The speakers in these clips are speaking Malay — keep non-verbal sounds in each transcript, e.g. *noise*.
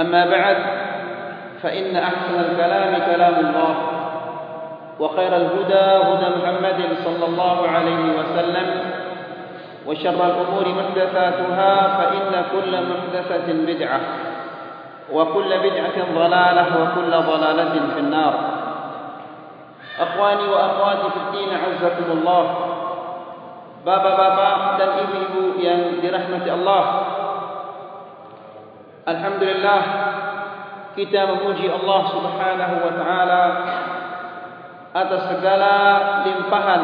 أما بعد فإن أحسن الكلام كلام الله وخير الهدى هدى محمد صلى الله عليه وسلم وشر الأمور محدثاتها فإن كل محدثة بدعة وكل بدعة ضلالة وكل ضلالة في النار. أخواني وأخواتي في الدين عزكم الله. Bapak-bapak dan ibu-ibu dirahmati Allah. Alhamdulillah kita memuji Allah Subhanahu wa taala atas segala limpahan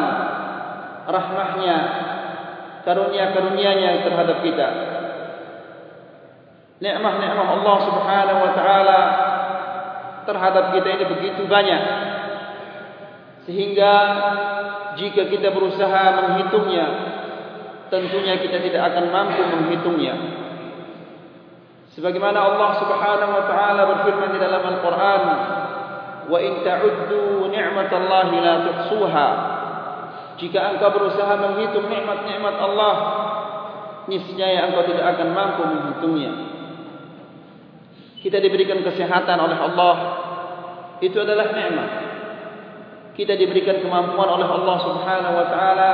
rahmahnya karunia-karunia-Nya terhadap kita. Nikmat-nikmat Allah Subhanahu wa taala terhadap kita ini begitu banyak sehingga jika kita berusaha menghitungnya tentunya kita tidak akan mampu menghitungnya. Sebagaimana Allah Subhanahu wa taala berfirman di dalam Al-Qur'an, "Wa in ta'uddu ni'matallahi la tuhsuha." Jika engkau berusaha menghitung nikmat-nikmat Allah, niscaya engkau tidak akan mampu menghitungnya. Kita diberikan kesehatan oleh Allah, itu adalah nikmat. Kita diberikan kemampuan oleh Allah Subhanahu wa taala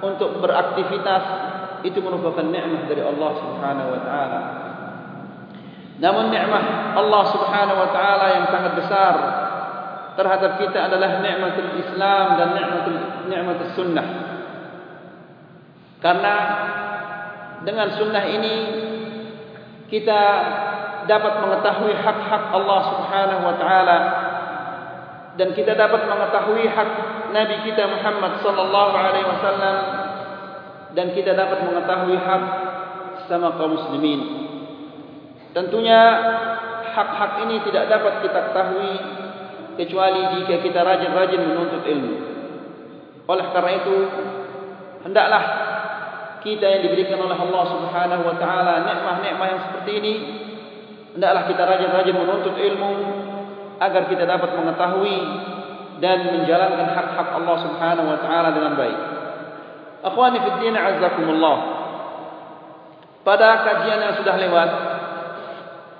untuk beraktivitas, itu merupakan nikmat dari Allah Subhanahu wa taala. Namun nikmat Allah Subhanahu wa taala yang sangat besar terhadap kita adalah nikmatul Islam dan nikmatul nikmatus sunnah. Karena dengan sunnah ini kita dapat mengetahui hak-hak Allah Subhanahu wa taala dan kita dapat mengetahui hak Nabi kita Muhammad sallallahu alaihi wasallam dan kita dapat mengetahui hak sama kaum muslimin. Tentunya hak-hak ini tidak dapat kita ketahui kecuali jika kita rajin-rajin menuntut ilmu. Oleh karena itu, hendaklah kita yang diberikan oleh Allah Subhanahu wa taala nikmat-nikmat yang seperti ini, hendaklah kita rajin-rajin menuntut ilmu agar kita dapat mengetahui dan menjalankan hak-hak Allah Subhanahu wa taala dengan baik. Akhwani fi din azzakumullah. Pada kajian yang sudah lewat,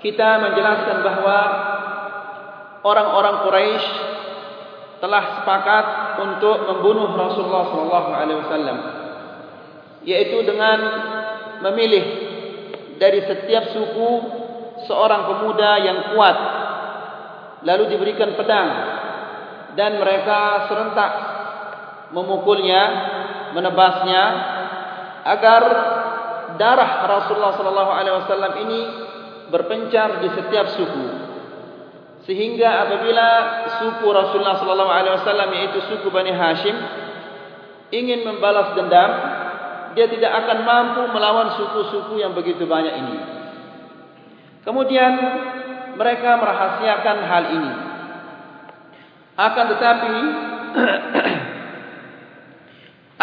kita menjelaskan bahawa orang-orang Quraisy telah sepakat untuk membunuh Rasulullah sallallahu alaihi wasallam yaitu dengan memilih dari setiap suku seorang pemuda yang kuat lalu diberikan pedang dan mereka serentak memukulnya menebasnya agar darah Rasulullah sallallahu alaihi wasallam ini berpencar di setiap suku. Sehingga apabila suku Rasulullah sallallahu alaihi wasallam yaitu suku Bani Hashim ingin membalas dendam dia tidak akan mampu melawan suku-suku yang begitu banyak ini. Kemudian mereka merahasiakan hal ini. Akan tetapi *clears throat*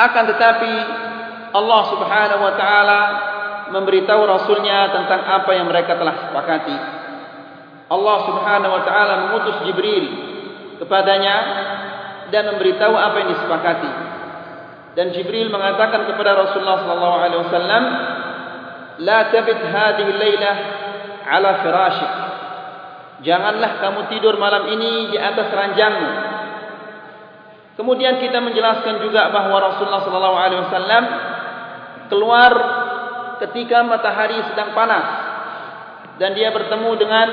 akan tetapi Allah Subhanahu wa taala memberitahu rasulnya tentang apa yang mereka telah sepakati. Allah Subhanahu wa taala mengutus Jibril kepadanya dan memberitahu apa yang disepakati. dan Jibril mengatakan kepada Rasulullah sallallahu alaihi wasallam la tabit hadhihi al-lailah ala firashik janganlah kamu tidur malam ini di atas ranjangmu kemudian kita menjelaskan juga bahawa Rasulullah sallallahu alaihi wasallam keluar ketika matahari sedang panas dan dia bertemu dengan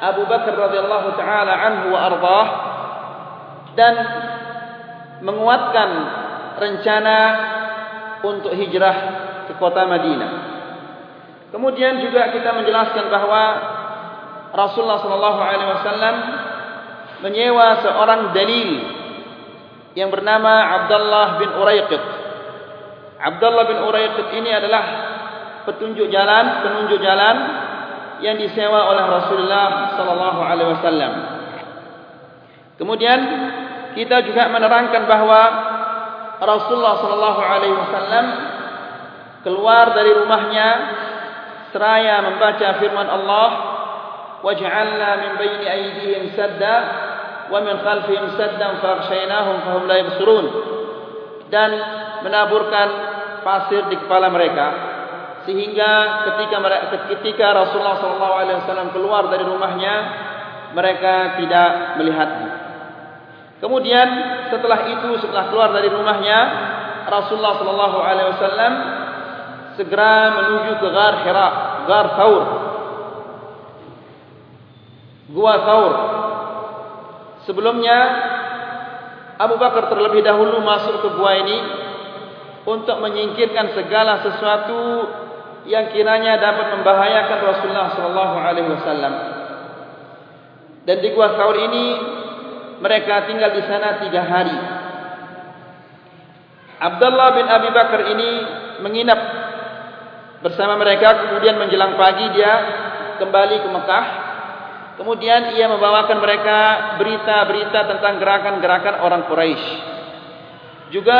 Abu Bakar radhiyallahu taala anhu wa ardhah dan menguatkan rencana untuk hijrah ke kota Madinah. Kemudian juga kita menjelaskan bahawa Rasulullah sallallahu alaihi wasallam menyewa seorang dalil yang bernama Abdullah bin Uraiqit. Abdullah bin Uraiqit ini adalah petunjuk jalan, penunjuk jalan yang disewa oleh Rasulullah sallallahu alaihi wasallam. Kemudian kita juga menerangkan bahawa Rasulullah sallallahu alaihi wasallam keluar dari rumahnya seraya membaca firman Allah waj'alna min baini aydihim sadda wa min khalfihim saddan faghshaynahum fahum la yabsurun dan menaburkan pasir di kepala mereka sehingga ketika ketika Rasulullah wasallam keluar dari rumahnya mereka tidak melihatnya kemudian setelah itu setelah keluar dari rumahnya Rasulullah wasallam segera menuju ke Gar Hira, Gar Thaur. Gua Thaur. Sebelumnya Abu Bakar terlebih dahulu masuk ke gua ini untuk menyingkirkan segala sesuatu yang kiranya dapat membahayakan Rasulullah sallallahu alaihi wasallam. Dan di gua Thaur ini mereka tinggal di sana tiga hari. Abdullah bin Abi Bakar ini menginap bersama mereka kemudian menjelang pagi dia kembali ke Mekah kemudian ia membawakan mereka berita-berita tentang gerakan-gerakan orang Quraisy juga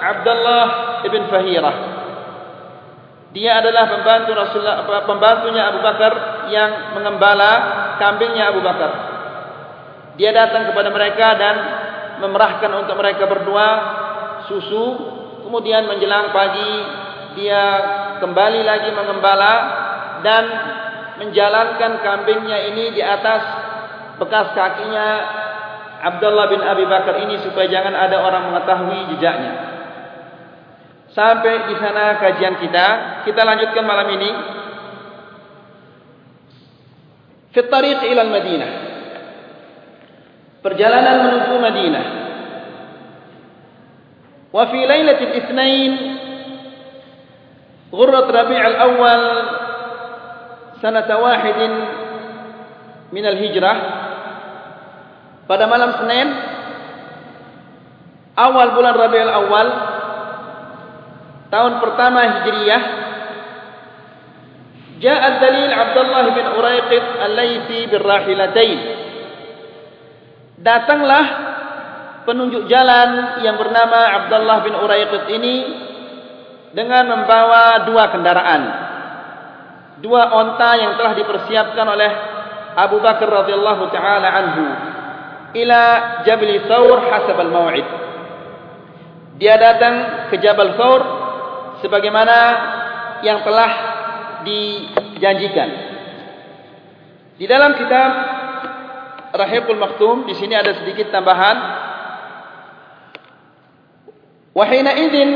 Abdullah ibn Fahirah dia adalah pembantu Rasulullah pembantunya Abu Bakar yang mengembala kambingnya Abu Bakar dia datang kepada mereka dan memerahkan untuk mereka berdua susu kemudian menjelang pagi dia kembali lagi mengembala dan menjalankan kambingnya ini di atas bekas kakinya Abdullah bin Abi Bakar ini supaya jangan ada orang mengetahui jejaknya. Sampai di sana kajian kita, kita lanjutkan malam ini. Fi tariq ila Madinah. Perjalanan menuju Madinah. Wa fi lailatul Itsnain غرة ربيع الأول سنة واحد من الهجرة pada malam Senin awal bulan Rabiul Awal tahun pertama Hijriyah جاء الدليل عبد الله بن أريقط الليثي بالراحلتين datanglah penunjuk jalan yang bernama Abdullah bin Uraiqit ini dengan membawa dua kendaraan. Dua onta yang telah dipersiapkan oleh Abu Bakar radhiyallahu taala anhu ila Jabal Thawr hasab al-mau'id. Dia datang ke Jabal Thawr sebagaimana yang telah dijanjikan. Di dalam kitab Rahibul Maktum di sini ada sedikit tambahan. Wahina idzin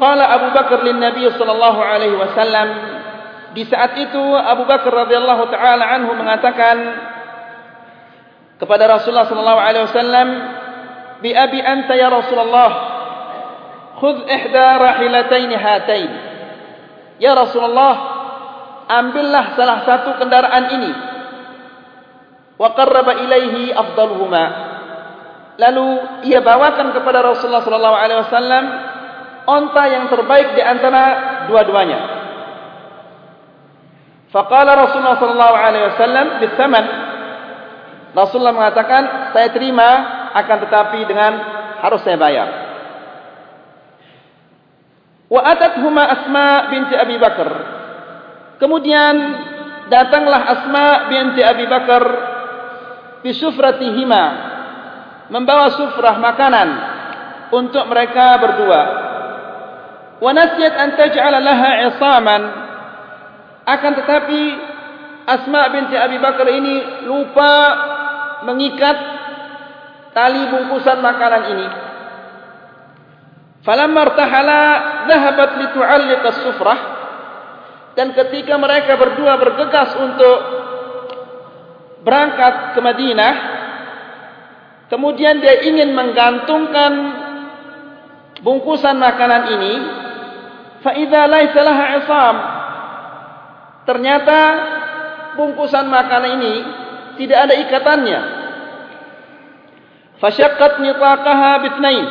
Qala Abu Bakar lin Nabi sallallahu alaihi wasallam di saat itu Abu Bakar radhiyallahu taala anhu mengatakan kepada Rasulullah sallallahu alaihi wasallam bi abi anta ya Rasulullah khudh ihda rahilatayn hatain ya Rasulullah ambillah salah satu kendaraan ini wa qarraba ilaihi afdaluhuma lalu ia bawakan kepada Rasulullah sallallahu alaihi wasallam onta yang terbaik di antara dua-duanya. Faqala Rasulullah sallallahu alaihi wasallam bisaman. Rasulullah mengatakan, "Saya terima akan tetapi dengan harus saya bayar." Wa atathuma Asma binti Abi Bakar. Kemudian datanglah Asma binti Abi Bakar bi sufratihima membawa sufrah makanan untuk mereka berdua. Wa nasiyat an taj'ala laha 'isaman. Akan tetapi Asma binti Abi Bakar ini lupa mengikat tali bungkusan makanan ini. Falamma irtahala dhahabat litu'alliq as-sufrah. Dan ketika mereka berdua bergegas untuk berangkat ke Madinah kemudian dia ingin menggantungkan bungkusan makanan ini fa idza laysa laha isam ternyata bungkusan makanan ini tidak ada ikatannya. Fasyaqqat nitaqaha bithnain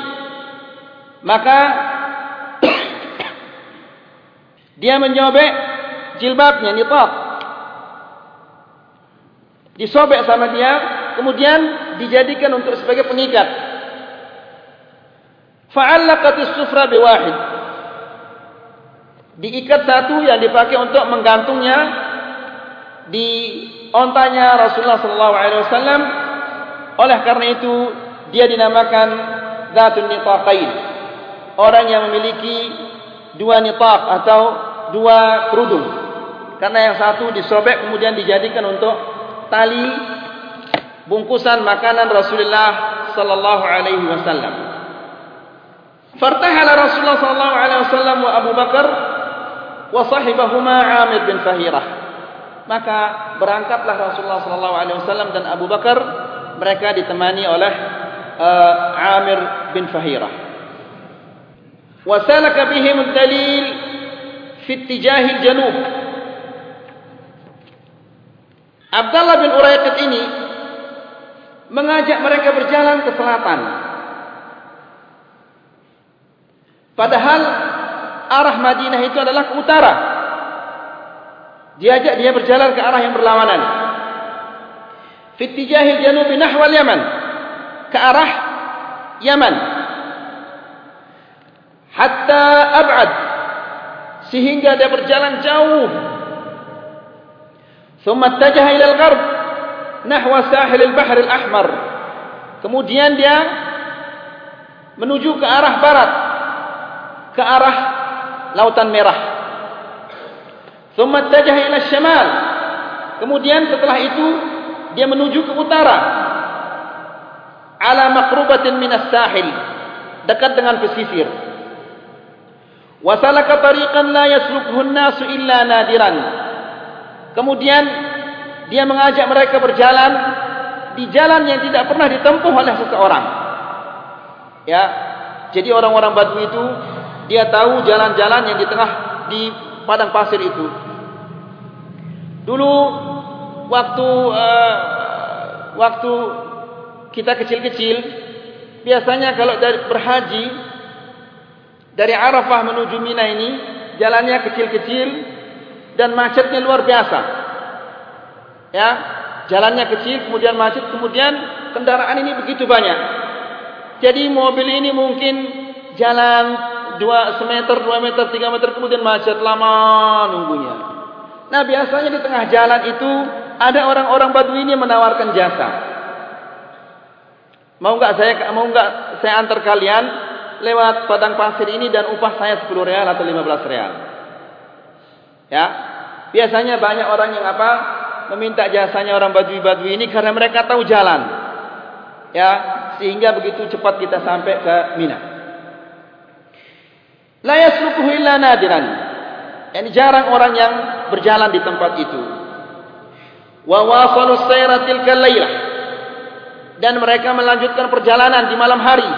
maka *coughs* dia menyobek jilbabnya nitaq. Disobek sama dia kemudian dijadikan untuk sebagai pengikat. Fa'allaqatis sufra biwahid. Diikat satu yang dipakai untuk menggantungnya di ontanya Rasulullah sallallahu alaihi wasallam. Oleh karena itu dia dinamakan zatun nitaqain orang yang memiliki dua nitaq atau dua kerudung karena yang satu disobek kemudian dijadikan untuk tali bungkusan makanan Rasulullah sallallahu alaihi wasallam. Fartahala Rasulullah sallallahu alaihi wasallam wa Abu Bakar wa sahibahuma Amir bin Fahirah. Maka berangkatlah Rasulullah sallallahu alaihi wasallam dan Abu Bakar mereka ditemani oleh uh, Amir bin Fahirah. Salaka bihim ad-dalil fi ittijah al-janub. Abdullah bin Uraiqit ini mengajak mereka berjalan ke selatan. Padahal arah Madinah itu adalah ke utara. Diajak dia berjalan ke arah yang berlawanan. Fittijahil janubi nahwal Yaman. Ke arah Yaman. Hatta ab'ad. Sehingga dia berjalan jauh. Thumma tajaha ila al-gharb nahwa sahil al-bahr al-ahmar. Kemudian dia menuju ke arah barat, ke arah lautan merah. Thumma tajaha ila shimal. Kemudian setelah itu dia menuju ke utara. Ala maqrubatin min as-sahil, dekat dengan pesisir. Wa salaka tariqan la yaslukuhu an-nasu illa nadiran. Kemudian dia mengajak mereka berjalan di jalan yang tidak pernah ditempuh oleh seseorang. Ya, jadi orang-orang Badui itu dia tahu jalan-jalan yang di tengah di padang pasir itu. Dulu waktu uh, waktu kita kecil-kecil, biasanya kalau dari berhaji dari Arafah menuju Mina ini jalannya kecil-kecil dan macetnya luar biasa. Ya jalannya kecil kemudian macet kemudian kendaraan ini begitu banyak. Jadi mobil ini mungkin jalan 2 meter 2 meter 3 meter kemudian macet lama nunggunya. Nah biasanya di tengah jalan itu ada orang-orang badui ini menawarkan jasa. Mau enggak saya mau enggak saya antar kalian lewat padang pasir ini dan upah saya 10 real atau 15 real ya biasanya banyak orang yang apa meminta jasanya orang badui-badui ini karena mereka tahu jalan. Ya, sehingga begitu cepat kita sampai ke Mina. La yaslukuhu illa nadiran. Yani jarang orang yang berjalan di tempat itu. Wa wasalu sayra tilka laylah. Dan mereka melanjutkan perjalanan di malam hari.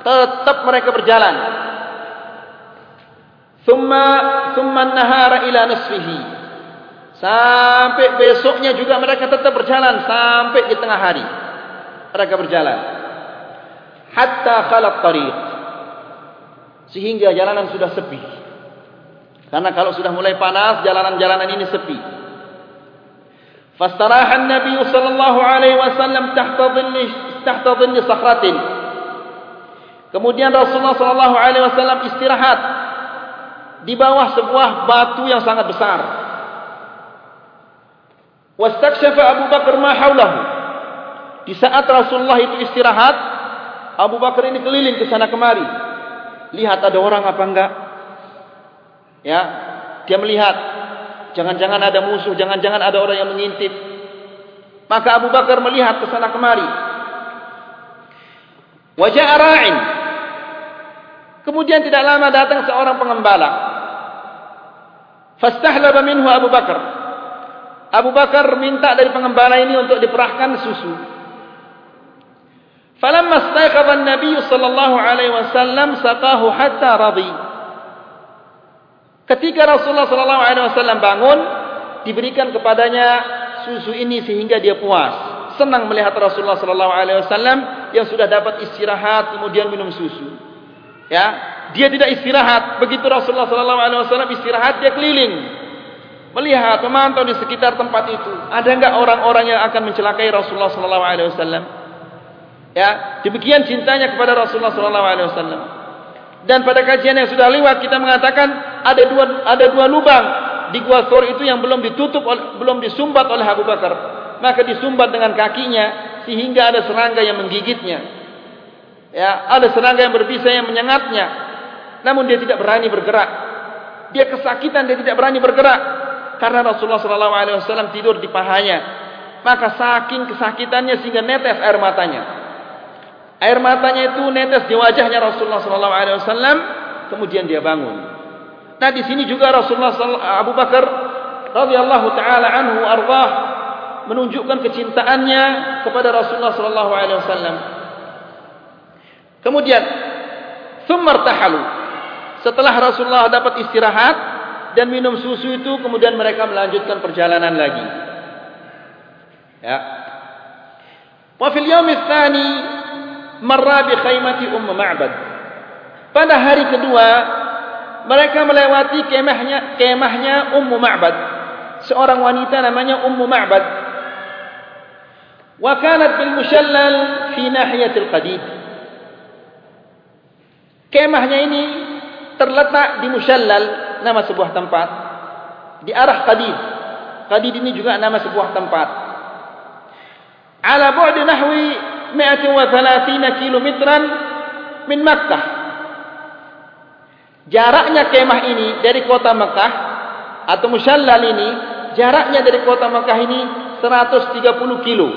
Tetap mereka berjalan. Thumma thumma an-nahara ila nisfihi. Sampai besoknya juga mereka tetap berjalan sampai di tengah hari. Mereka berjalan. Hatta khalaq tariq. Sehingga jalanan sudah sepi. Karena kalau sudah mulai panas, jalanan-jalanan ini sepi. Fastaraha an-nabiy sallallahu alaihi wasallam tahta dhinni tahta dhinni sakhratin. Kemudian Rasulullah wasallam istirahat di bawah sebuah batu yang sangat besar. Wastakshafa Abu Bakar ma haulahu. Di saat Rasulullah itu istirahat, Abu Bakar ini keliling ke sana kemari. Lihat ada orang apa enggak. Ya, dia melihat. Jangan-jangan ada musuh, jangan-jangan ada orang yang mengintip. Maka Abu Bakar melihat ke sana kemari. Wajah ra'in. Kemudian tidak lama datang seorang pengembala. Fastahlaba minhu Abu Bakar. Abu Bakar minta dari pengembala ini untuk diperahkan susu. Falamma staiqadha an-nabiy sallallahu alaihi wasallam saqahu hatta radhi. Ketika Rasulullah sallallahu alaihi wasallam bangun, diberikan kepadanya susu ini sehingga dia puas. Senang melihat Rasulullah sallallahu alaihi wasallam yang sudah dapat istirahat kemudian minum susu. Ya, dia tidak istirahat. Begitu Rasulullah sallallahu alaihi wasallam istirahat, dia keliling melihat, memantau di sekitar tempat itu. Ada enggak orang-orang yang akan mencelakai Rasulullah sallallahu alaihi wasallam? Ya, demikian cintanya kepada Rasulullah sallallahu alaihi wasallam. Dan pada kajian yang sudah lewat kita mengatakan ada dua ada dua lubang di gua Thor itu yang belum ditutup oleh, belum disumbat oleh Abu Bakar. Maka disumbat dengan kakinya sehingga ada serangga yang menggigitnya. Ya, ada serangga yang berbisa yang menyengatnya. Namun dia tidak berani bergerak. Dia kesakitan dia tidak berani bergerak karena Rasulullah sallallahu alaihi wasallam tidur di pahanya. Maka saking kesakitannya sehingga netes air matanya. Air matanya itu netes di wajahnya Rasulullah sallallahu alaihi wasallam, kemudian dia bangun. Nah, di sini juga Rasulullah Abu Bakar radhiyallahu taala anhu ardhah menunjukkan kecintaannya kepada Rasulullah sallallahu alaihi wasallam. Kemudian thumma tahalu. Setelah Rasulullah dapat istirahat dan minum susu itu, kemudian mereka melanjutkan perjalanan lagi. Ya. Wa fil yawm tsani marra bi khaymati Umm Ma'bad. Pada hari kedua, mereka melewati kemahnya kemahnya Ummu Ma'bad. Seorang wanita namanya Ummu Ma'bad. Wa kanat bil mushallal fi nahiyat al qadid. Kemahnya ini terletak di Mushallal, nama sebuah tempat di arah Qadid. Qadid ini juga nama sebuah tempat. Ala bu'd nahwi 130 kilometeran min Makkah. Jaraknya kemah ini dari kota Makkah atau Mushallal ini, jaraknya dari kota Makkah ini 130 kilo.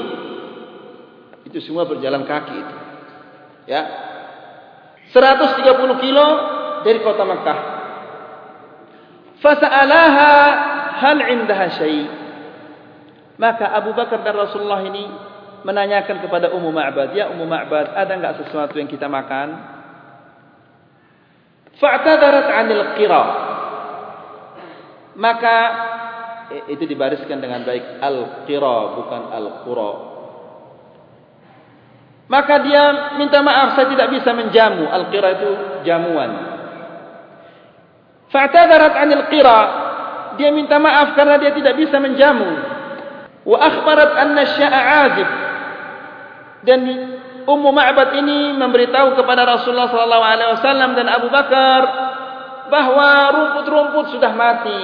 Itu semua berjalan kaki itu. Ya. 130 kilo dari kota Makkah. Fasa'alaha hal 'indaha syai'. Maka Abu Bakar dan Rasulullah ini menanyakan kepada Ummu Ma'bad, "Ya Ummu Ma'bad, ada enggak sesuatu yang kita makan?" Fa'tadarat 'anil qira. Maka itu dibariskan dengan baik al-qira bukan al-qura. Maka dia minta maaf saya tidak bisa menjamu. Al-qira itu jamuan. Fa'tadarat 'anil qira. Dia minta maaf karena dia tidak bisa menjamu. Wa akhbarat anna sya'a 'azib dan Ummu Ma'bad ini memberitahu kepada Rasulullah sallallahu alaihi wasallam dan Abu Bakar bahwa rumput-rumput sudah mati.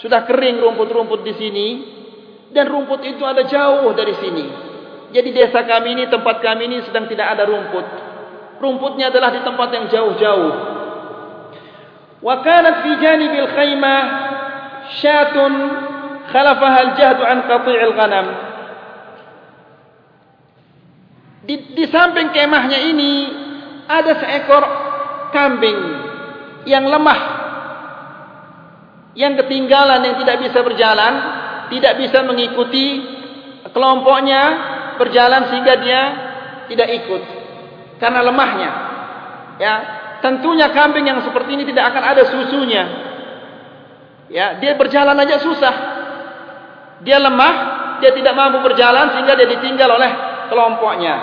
Sudah kering rumput-rumput di sini dan rumput itu ada jauh dari sini. Jadi desa kami ini, tempat kami ini sedang tidak ada rumput. Rumputnya adalah di tempat yang jauh-jauh. Wa kanat fi janibil khaymah syatun khalafaha al-jahdu an qati'il ghanam. Di, di samping kemahnya ini ada seekor kambing yang lemah, yang ketinggalan, yang tidak bisa berjalan, tidak bisa mengikuti kelompoknya berjalan sehingga dia tidak ikut karena lemahnya. Ya, tentunya kambing yang seperti ini tidak akan ada susunya. Ya, dia berjalan aja susah. Dia lemah, dia tidak mampu berjalan sehingga dia ditinggal oleh kelompoknya.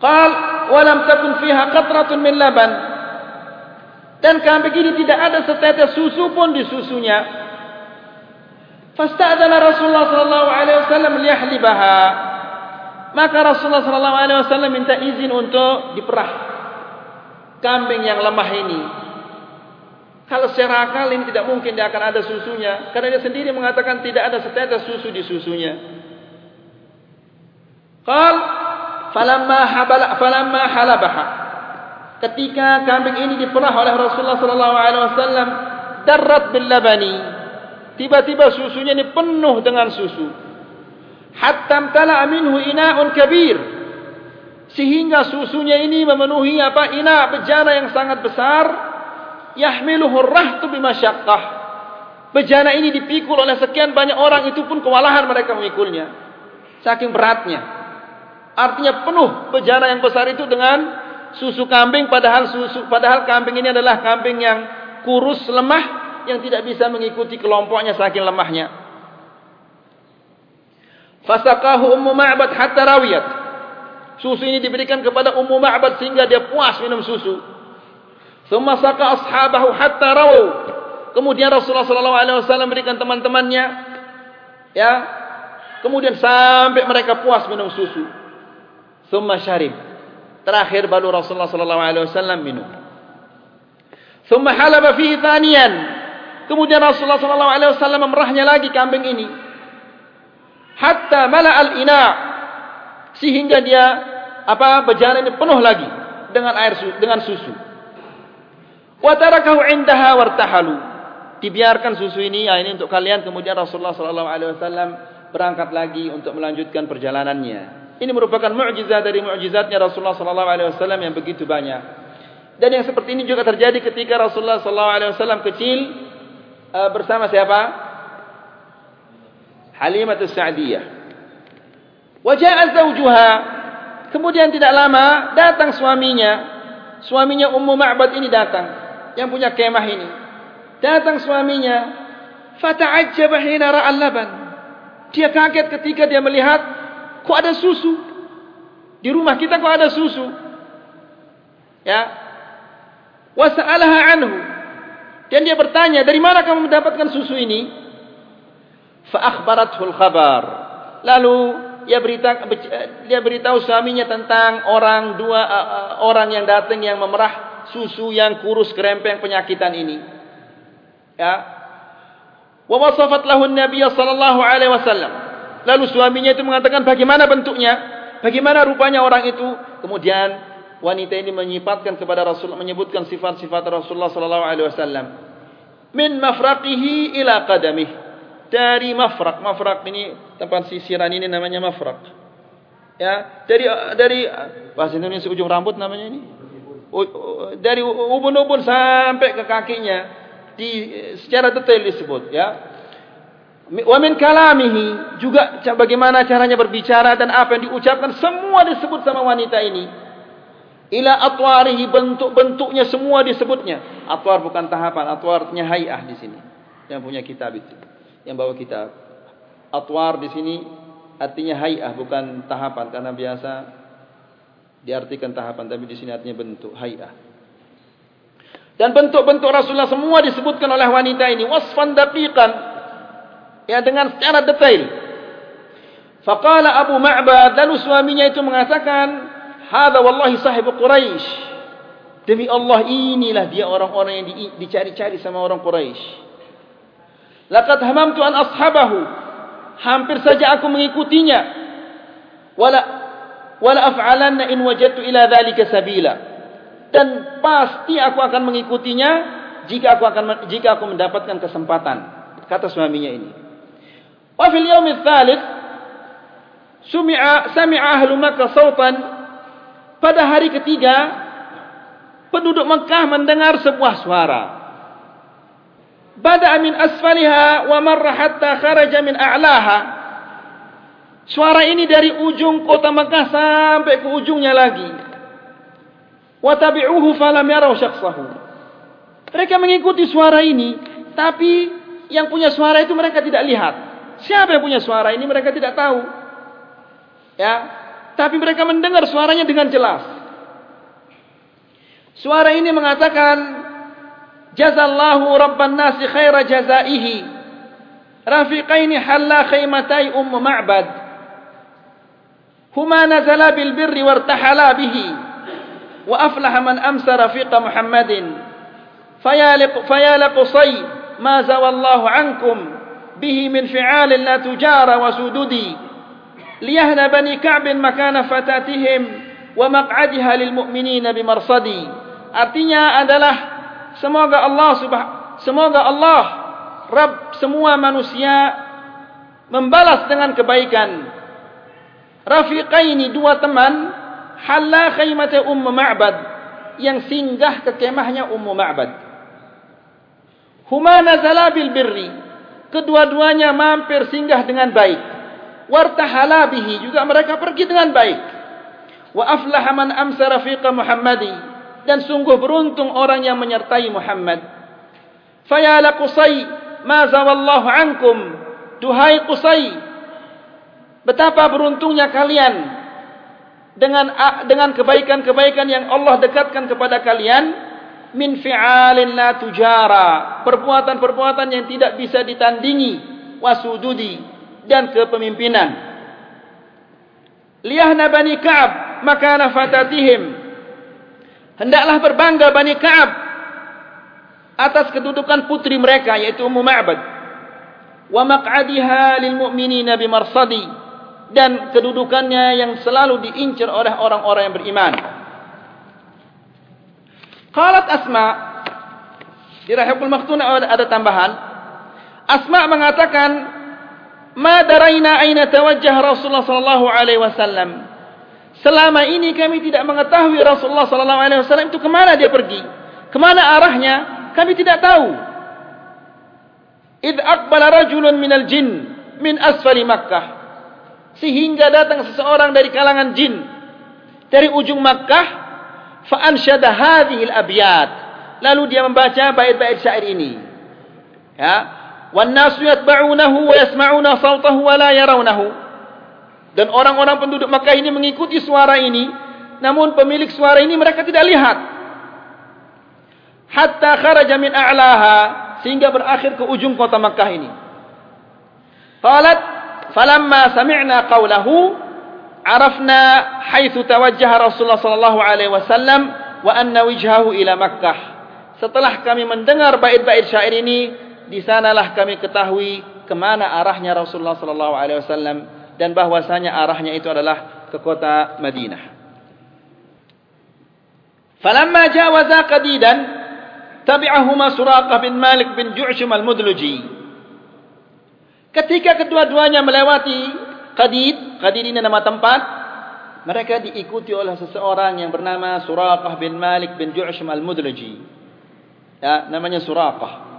Qal wa lam takun fiha qatratun min laban. Dan kambing ini tidak ada setetes susu pun di susunya. Fasta'dana Rasulullah sallallahu alaihi wasallam liyahlibaha. Maka Rasulullah sallallahu alaihi wasallam minta izin untuk diperah kambing yang lemah ini. Kalau secara akal ini tidak mungkin dia akan ada susunya karena dia sendiri mengatakan tidak ada setetes susu di susunya. Qal falamma habala falamma halabaha ketika kambing ini diperah oleh Rasulullah sallallahu alaihi wasallam darrat bil labani tiba-tiba susunya ini penuh dengan susu. Hatta tala minhu ina'un kabir. Sehingga susunya ini memenuhi apa? Ina bejana yang sangat besar. Yahmiluhu ar-rahtu bimasyaqqah. Bejana ini dipikul oleh sekian banyak orang itu pun kewalahan mereka memikulnya saking beratnya. Artinya penuh bejana yang besar itu dengan susu kambing padahal susu padahal kambing ini adalah kambing yang kurus lemah yang tidak bisa mengikuti kelompoknya saking lemahnya. Fasaqahu Ummu Ma'bad hatta rawiyat. Susu ini diberikan kepada Ummu Ma'bad sehingga dia puas minum susu. Thumma saqa ashabahu hatta rawu. Kemudian Rasulullah sallallahu alaihi wasallam berikan teman-temannya ya. Kemudian sampai mereka puas minum susu. Thumma syarib. Terakhir baru Rasulullah sallallahu alaihi wasallam minum. Thumma halaba fihi thaniyan. Kemudian Rasulullah sallallahu alaihi wasallam memerahnya lagi kambing ini. Hatta mala al-ina sehingga dia apa bejana ini penuh lagi dengan air dengan susu. Wa tarakahu indaha wartahalu. Dibiarkan susu ini ya ini untuk kalian kemudian Rasulullah sallallahu alaihi wasallam berangkat lagi untuk melanjutkan perjalanannya. Ini merupakan mukjizat dari mukjizatnya Rasulullah sallallahu alaihi wasallam yang begitu banyak. Dan yang seperti ini juga terjadi ketika Rasulullah sallallahu alaihi wasallam kecil uh, bersama siapa? Halimah Sa'diyah. Wa ja'a zawjuha. Kemudian tidak lama datang suaminya. Suaminya Ummu Ma'bad ini datang yang punya kemah ini. Datang suaminya. Fata'ajjaba hina ra'al laban. Dia kaget ketika dia melihat kok ada susu? Di rumah kita kok ada susu? Ya. Wasa'alaha anhu. Dan dia bertanya, dari mana kamu mendapatkan susu ini? Fa'akhbarathul khabar. Lalu dia berita dia beritahu suaminya tentang orang dua uh, orang yang datang yang memerah susu yang kurus kerempeng penyakitan ini. Ya. Wa wasafat lahu an-nabiy sallallahu alaihi wasallam. Lalu suaminya itu mengatakan bagaimana bentuknya, bagaimana rupanya orang itu. Kemudian wanita ini menyifatkan kepada Rasul menyebutkan sifat-sifat Rasulullah sallallahu alaihi wasallam. Min mafraqihi ila qadamih. Dari mafraq, mafraq ini tempat sisiran ini namanya mafraq. Ya, dari dari bahasa Indonesia ujung rambut namanya ini. Dari ubun-ubun sampai ke kakinya di secara detail disebut ya wa min kalamihi juga bagaimana caranya berbicara dan apa yang diucapkan semua disebut sama wanita ini ila atwarihi bentuk-bentuknya semua disebutnya. Atwar bukan tahapan atwarnya hayah di sini. Yang punya kitab itu. Yang bawa kitab. Atwar di sini artinya hayah bukan tahapan. Karena biasa diartikan tahapan tapi di sini artinya bentuk hayah dan bentuk-bentuk Rasulullah semua disebutkan oleh wanita ini. Wasfan daqiqan. Ya dengan secara detail. Faqala Abu Ma'bad lalu suaminya itu mengatakan, "Hadza wallahi sahibu Quraisy." Demi Allah inilah dia orang-orang yang dicari-cari sama orang Quraisy. Laqad hamamtu an ashabahu. Hampir saja aku mengikutinya. Wala wala af'alanna in wajadtu ila dzalika sabila. Dan pasti aku akan mengikutinya jika aku akan jika aku mendapatkan kesempatan. Kata suaminya ini. وفي اليوم الثالث سمع سمع أهل مكة صوتا pada hari ketiga penduduk Mekah mendengar sebuah suara. Bada min asfaliha wa marra hatta kharaja min a'laha. Suara ini dari ujung kota Mekah sampai ke ujungnya lagi. Wa tabi'uhu falam yarau syakhsahu. Mereka mengikuti suara ini tapi yang punya suara itu mereka tidak lihat. Siapa yang punya suara ini mereka tidak tahu. Ya, tapi mereka mendengar suaranya dengan jelas. Suara ini mengatakan, Jazallahu Rabban Nasi khaira jazaihi. Rafiqaini halla khaymatai ummu ma'bad. Huma nazala bil birri wartahala bihi. Wa aflaha man amsa rafiqa Muhammadin. Faya laqusay ma zawallahu ankum bihi min fi'alin la tujara wa sududi liyahna bani ka'b makana fatatihim wa maq'adha lil mu'minina bimarsadi artinya adalah semoga Allah subhanahu semoga Allah Rabb semua manusia membalas dengan kebaikan. Rafiqaini dua teman halla khaymata umm ma'bad yang singgah ke kemahnya ummu ma'bad. Huma nazala bil birri kedua-duanya mampir singgah dengan baik wartahala bihi juga mereka pergi dengan baik. Wa aflaha man amsa rafiqa muhammadi dan sungguh beruntung orang yang menyertai Muhammad. Faya la qusay ma zawallahu ankum duhai qusay. Betapa beruntungnya kalian dengan dengan kebaikan-kebaikan yang Allah dekatkan kepada kalian min fi'alin la tujara perbuatan-perbuatan yang tidak bisa ditandingi wasududi dan kepemimpinan liyahna bani ka'ab makana fatatihim hendaklah berbangga bani ka'ab atas kedudukan putri mereka yaitu ummu ma'bad wa maq'adiha lil mu'minina bimarsadi dan kedudukannya yang selalu diincar oleh orang-orang yang beriman. Qalat Asma di Rahibul Maktunah ada, ada tambahan. Asma mengatakan, "Ma daraina aina tawajjah Rasulullah sallallahu alaihi wasallam." Selama ini kami tidak mengetahui Rasulullah sallallahu alaihi wasallam itu ke mana dia pergi. Ke mana arahnya? Kami tidak tahu. Id aqbala rajulun minal jin min asfali Makkah sehingga datang seseorang dari kalangan jin dari ujung Makkah fa ansyada hadhihi al-abyat lalu dia membaca bait-bait syair ini ya wa yasma'una sawtahu wa la yarawnahu dan orang-orang penduduk Makkah ini mengikuti suara ini. Namun pemilik suara ini mereka tidak lihat. Hatta kharaja min a'laha sehingga berakhir ke ujung kota Makkah ini. Qalat falamma sami'na qawlahu arafna haitsu tawajjaha Rasulullah sallallahu alaihi wasallam wa anna wajhahu ila Makkah. Setelah kami mendengar bait-bait syair ini di sanalah kami ketahui ke mana arahnya Rasulullah sallallahu alaihi wasallam dan bahwasanya arahnya itu adalah ke kota Madinah falamma jawaza qadidan tabi'ahuma suraqah bin malik bin ju'shum al-mudluji Ketika kedua-duanya melewati Qadid, Qadid ini nama tempat, mereka diikuti oleh seseorang yang bernama Suraqah bin Malik bin Ju'shim al-Mudlaji. Ya, namanya Suraqah.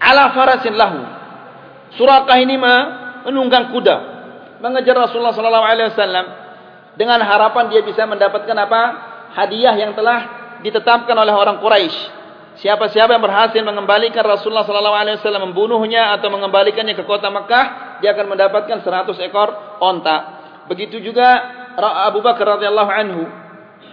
Ala farasin lahu. Suraqah ini menunggang kuda, mengejar Rasulullah sallallahu alaihi wasallam dengan harapan dia bisa mendapatkan apa? Hadiah yang telah ditetapkan oleh orang Quraisy Siapa-siapa yang berhasil mengembalikan Rasulullah sallallahu alaihi wasallam membunuhnya atau mengembalikannya ke kota Mekah, dia akan mendapatkan 100 ekor onta. Begitu juga Abu Bakar radhiyallahu anhu.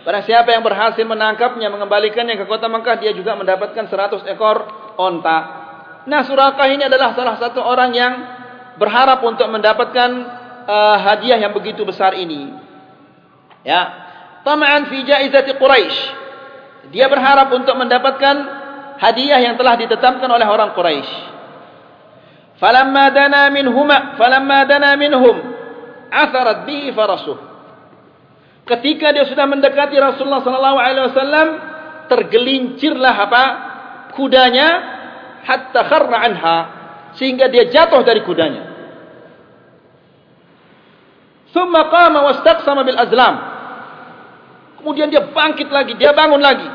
Barang siapa yang berhasil menangkapnya, mengembalikannya ke kota Mekah, dia juga mendapatkan 100 ekor onta. Nah, Surakah ini adalah salah satu orang yang berharap untuk mendapatkan uh, hadiah yang begitu besar ini. Ya. Tama'an fi jaizati Quraisy. Dia berharap untuk mendapatkan hadiah yang telah ditetapkan oleh orang Quraisy. Falamma dana minhuma, falamma dana minhum, atharat bihi farasuh. Ketika dia sudah mendekati Rasulullah sallallahu alaihi wasallam, tergelincirlah apa? kudanya hatta kharra anha sehingga dia jatuh dari kudanya. Thumma qama wastaqsama bil azlam. Kemudian dia bangkit lagi, dia bangun lagi.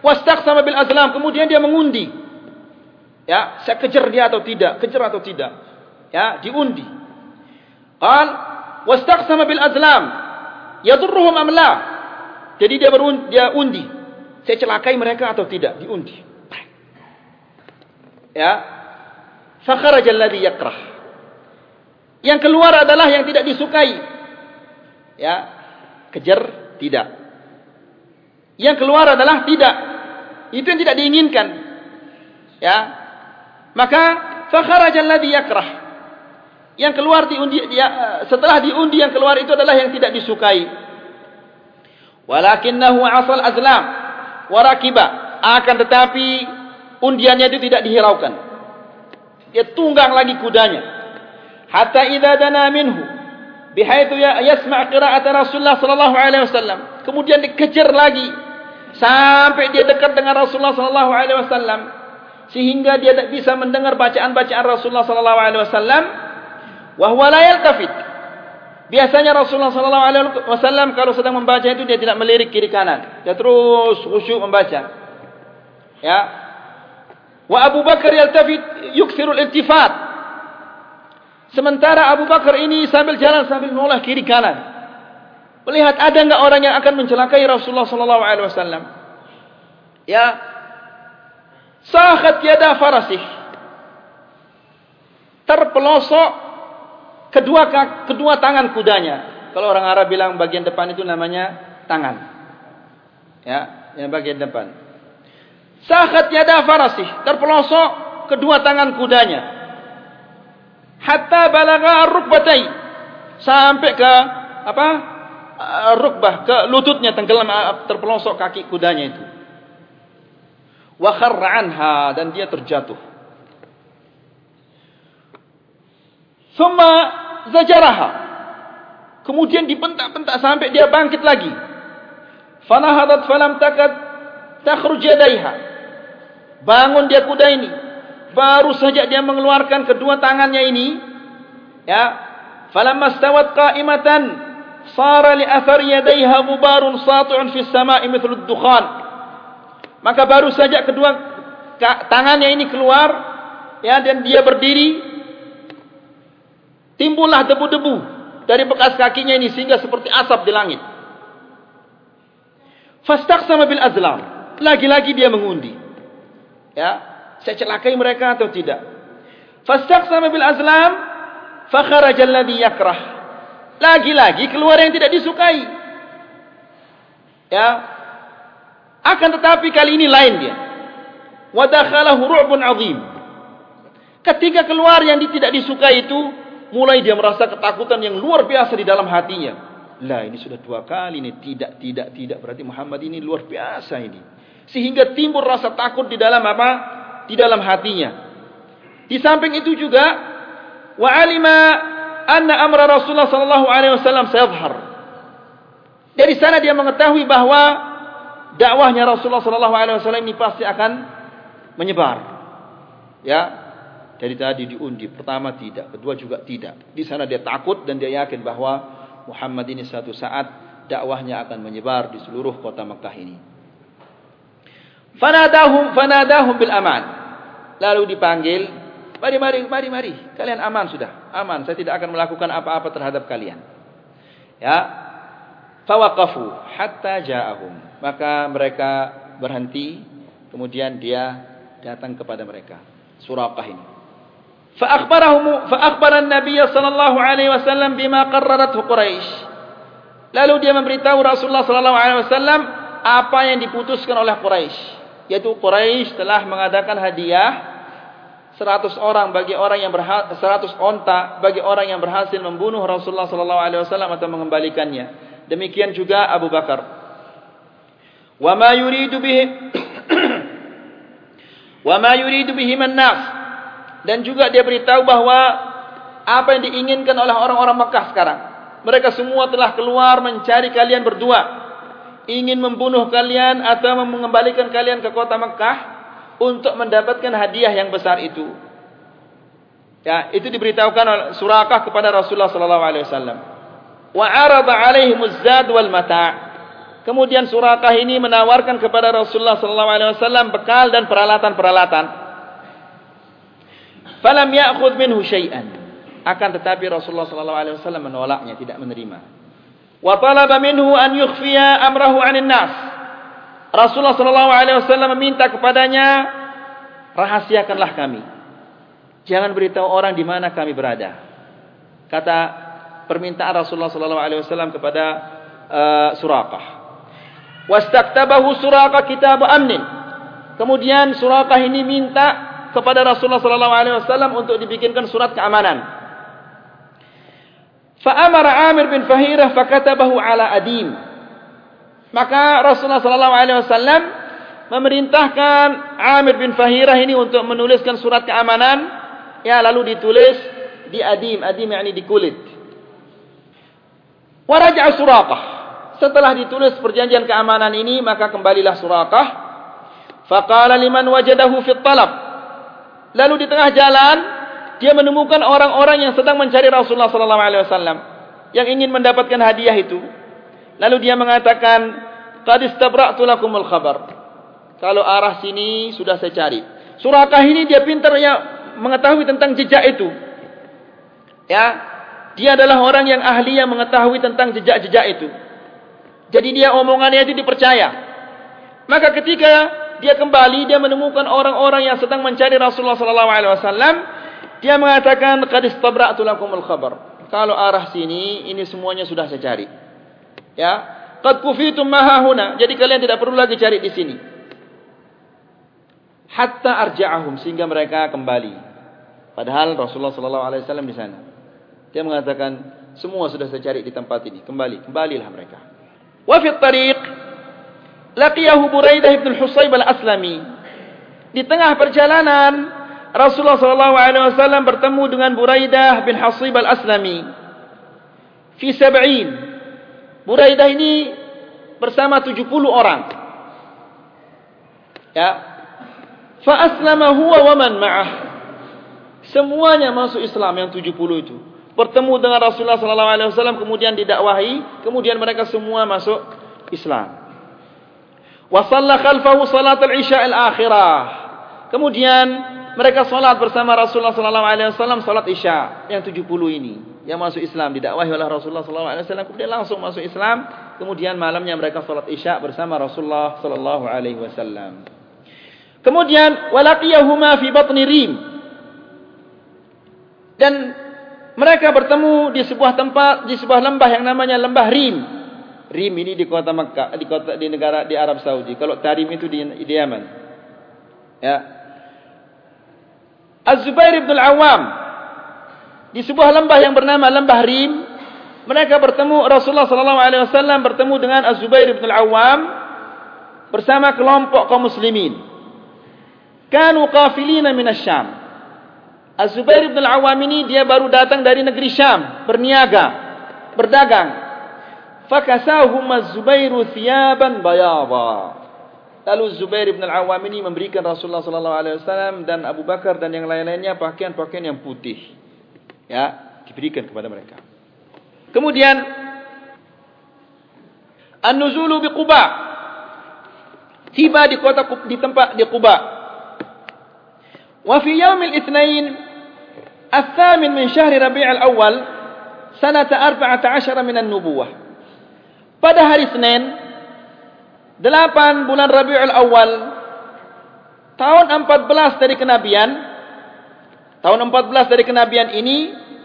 Wastaqsama bil azlam kemudian dia mengundi. Ya saya kejar dia atau tidak kejar atau tidak. Ya diundi. Qal wastaqsama bil azlam yadurruhum am la. Jadi dia berundi dia undi. Saya celakai mereka atau tidak? Diundi ya fa kharaja alladhi yakrah yang keluar adalah yang tidak disukai ya kejar tidak yang keluar adalah tidak itu yang tidak diinginkan. Ya. Maka fakharajal ladzi yakrah. Yang keluar diundi dia, setelah diundi yang keluar itu adalah yang tidak disukai. Walakinnahu asal azlam wa rakiba. Akan tetapi undiannya itu tidak dihiraukan. Dia tunggang lagi kudanya. hatta idza dana minhu bihaitsu ya yasma' qira'at Rasulullah sallallahu alaihi wasallam. Kemudian dikejar lagi sampai dia dekat dengan Rasulullah sallallahu alaihi wasallam sehingga dia tak bisa mendengar bacaan-bacaan Rasulullah sallallahu alaihi wasallam. Wa huwa la yaltafit. Biasanya Rasulullah sallallahu alaihi wasallam kalau sedang membaca itu dia tidak melirik kiri kanan. Dia terus khusyuk membaca. Ya wa Abu Bakar yaltafit yukthiru al-iltifat Sementara Abu Bakar ini sambil jalan sambil menoleh kiri kanan. Melihat ada enggak orang yang akan mencelakai Rasulullah sallallahu alaihi wasallam. Ya. Sahat yada farasih. Terpelosok kedua kedua tangan kudanya. Kalau orang Arab bilang bagian depan itu namanya tangan. Ya, yang bagian depan. Sahat yada farasih. Terpelosok kedua tangan kudanya. Hatta balagha rukbatai. Sampai ke apa rukbah ke lututnya tenggelam terpelosok kaki kudanya itu. Wa kharra anha dan dia terjatuh. Thumma zajaraha. Kemudian dipentak-pentak sampai dia bangkit lagi. Fanahadat falam takad takhruj yadaiha bangun dia kuda ini. Baru saja dia mengeluarkan kedua tangannya ini ya. Falamma stawat qa'imatan sara li athar yadayha mubarun sati'un fi as-sama'i mithlu ad-dukhan maka baru saja kedua tangannya ini keluar ya dan dia berdiri. Timbullah debu-debu dari bekas kakinya ini sehingga seperti asap di langit. Fastaqsama bil azlam. Lagi-lagi dia mengundi ya saya celakai mereka atau tidak. Fastaqsama bil azlam fa kharaja alladhi yakrah. Lagi-lagi keluar yang tidak disukai. Ya. Akan tetapi kali ini lain dia. Wa dakhalahu ru'bun 'azim. Ketika keluar yang tidak disukai itu, mulai dia merasa ketakutan yang luar biasa di dalam hatinya. Lah ini sudah dua kali ini tidak tidak tidak berarti Muhammad ini luar biasa ini. Sehingga timbul rasa takut di dalam apa? di dalam hatinya. Di samping itu juga wa alima anna amra Rasulullah sallallahu alaihi wasallam sayadhhar. Dari sana dia mengetahui bahwa dakwahnya Rasulullah sallallahu alaihi wasallam ini pasti akan menyebar. Ya. Dari tadi diundi, pertama tidak, kedua juga tidak. Di sana dia takut dan dia yakin bahwa Muhammad ini satu saat dakwahnya akan menyebar di seluruh kota Mekah ini. Fanadahum fanadahum bil aman. Lalu dipanggil, mari mari mari mari, kalian aman sudah, aman, saya tidak akan melakukan apa-apa terhadap kalian. Ya, fawaqafu hatta ja'ahum, maka mereka berhenti, kemudian dia datang kepada mereka, Suraqah ini. Fa'akhbarahum fa'akhbara an-nabiy sallallahu alaihi wasallam bima qarrarathu Quraisy. Lalu dia memberitahu Rasulullah sallallahu alaihi wasallam apa yang diputuskan oleh Quraisy yaitu Quraisy telah mengadakan hadiah 100 orang bagi orang yang berhasil 100 onta bagi orang yang berhasil membunuh Rasulullah sallallahu alaihi wasallam atau mengembalikannya. Demikian juga Abu Bakar. Wa ma yuridu bihi *coughs* Wa ma yuridu bihi man-nas. Dan juga dia beritahu bahwa apa yang diinginkan oleh orang-orang Mekah sekarang. Mereka semua telah keluar mencari kalian berdua ingin membunuh kalian atau mengembalikan kalian ke kota Mekah untuk mendapatkan hadiah yang besar itu. Ya, itu diberitahukan oleh Surakah kepada Rasulullah sallallahu alaihi wasallam. Wa 'arada 'alaihim az-zad wal mata'. Kemudian Surakah ini menawarkan kepada Rasulullah sallallahu alaihi wasallam bekal dan peralatan-peralatan. Falam ya'khudh minhu syai'an. Akan tetapi Rasulullah sallallahu alaihi wasallam menolaknya, tidak menerima wa talaba minhu an yukhfiya amrahu 'anil nas. Rasulullah sallallahu alaihi wasallam meminta kepadanya rahasiakanlah kami. Jangan beritahu orang di mana kami berada. Kata permintaan Rasulullah sallallahu alaihi wasallam kepada uh, Suraqah. Wastaktabahu Suraqah kitab amnin. Kemudian Suraqah ini minta kepada Rasulullah sallallahu alaihi wasallam untuk dibikinkan surat keamanan. Fa'amara Amir bin Fahirah fakatabahu ala adim. Maka Rasulullah sallallahu alaihi wasallam memerintahkan Amir bin Fahirah ini untuk menuliskan surat keamanan ya lalu ditulis di adim, adim yakni di kulit. Wa raja'a Suraqah. Setelah ditulis perjanjian keamanan ini, maka kembalilah Suraqah. Faqala liman wajadahu fi talab. Lalu di tengah jalan, dia menemukan orang-orang yang sedang mencari Rasulullah sallallahu alaihi wasallam yang ingin mendapatkan hadiah itu. Lalu dia mengatakan, "Qad istabra'tu lakumul khabar." Kalau arah sini sudah saya cari. Surakah ini dia pintar ya mengetahui tentang jejak itu. Ya, dia adalah orang yang ahli yang mengetahui tentang jejak-jejak itu. Jadi dia omongannya itu dipercaya. Maka ketika dia kembali dia menemukan orang-orang yang sedang mencari Rasulullah sallallahu alaihi wasallam, dia mengatakan qad istabra'tu lakumul khabar. Kalau arah sini ini semuanya sudah saya cari. Ya, qad kufitum ma hahuna. Jadi kalian tidak perlu lagi cari di sini. Hatta arja'ahum sehingga mereka kembali. Padahal Rasulullah sallallahu alaihi wasallam di sana. Dia mengatakan semua sudah saya cari di tempat ini. Kembali, kembalilah mereka. Wa fi tariq laqiyahu Buraidah bin Husayb al-Aslami. Di tengah perjalanan Rasulullah wasallam bertemu dengan Buraidah bin Husayb al-Aslami. Fi 70. Buraidah ini bersama 70 orang. Ya. Fa aslama huwa wa man ma'ah. Semuanya masuk Islam yang 70 itu bertemu dengan Rasulullah wasallam kemudian didakwahi kemudian mereka semua masuk Islam. Wa shalla khalfahu salat al-isya al-akhirah. Kemudian mereka salat bersama Rasulullah sallallahu alaihi wasallam salat isya yang 70 ini yang masuk Islam didakwahi oleh Rasulullah sallallahu alaihi wasallam kemudian langsung masuk Islam kemudian malamnya mereka salat isya bersama Rasulullah sallallahu alaihi wasallam. Kemudian walaqiyahuma fi batni rim. Dan mereka bertemu di sebuah tempat di sebuah lembah yang namanya lembah Rim. Rim ini di kota Makkah, di kota di negara di Arab Saudi. Kalau Tarim itu di, di Yaman. Ya. Az-Zubair bin Al-Awwam di sebuah lembah yang bernama lembah Rim, mereka bertemu Rasulullah sallallahu alaihi wasallam bertemu dengan Az-Zubair bin Al-Awwam bersama kelompok kaum muslimin. Kanu qafilina min asy-Syam. Az-Zubair bin Al-Awwam ini dia baru datang dari negeri Syam, berniaga, berdagang. Fakasahum Az-Zubair thiyaban bayadha. Lalu Zubair bin Al-Awwam ini memberikan Rasulullah sallallahu alaihi wasallam dan Abu Bakar dan yang lain-lainnya pakaian-pakaian yang putih. Ya, diberikan kepada mereka. Kemudian An-Nuzulu bi Quba. Tiba di kota di tempat di Quba. Wa fi yaum al-itsnain الثامن من شهر ربيع الأول سنة أربعة عشر من النبوة pada hari Senin 8 bulan Rabiul Awal tahun 14 dari kenabian tahun 14 dari kenabian ini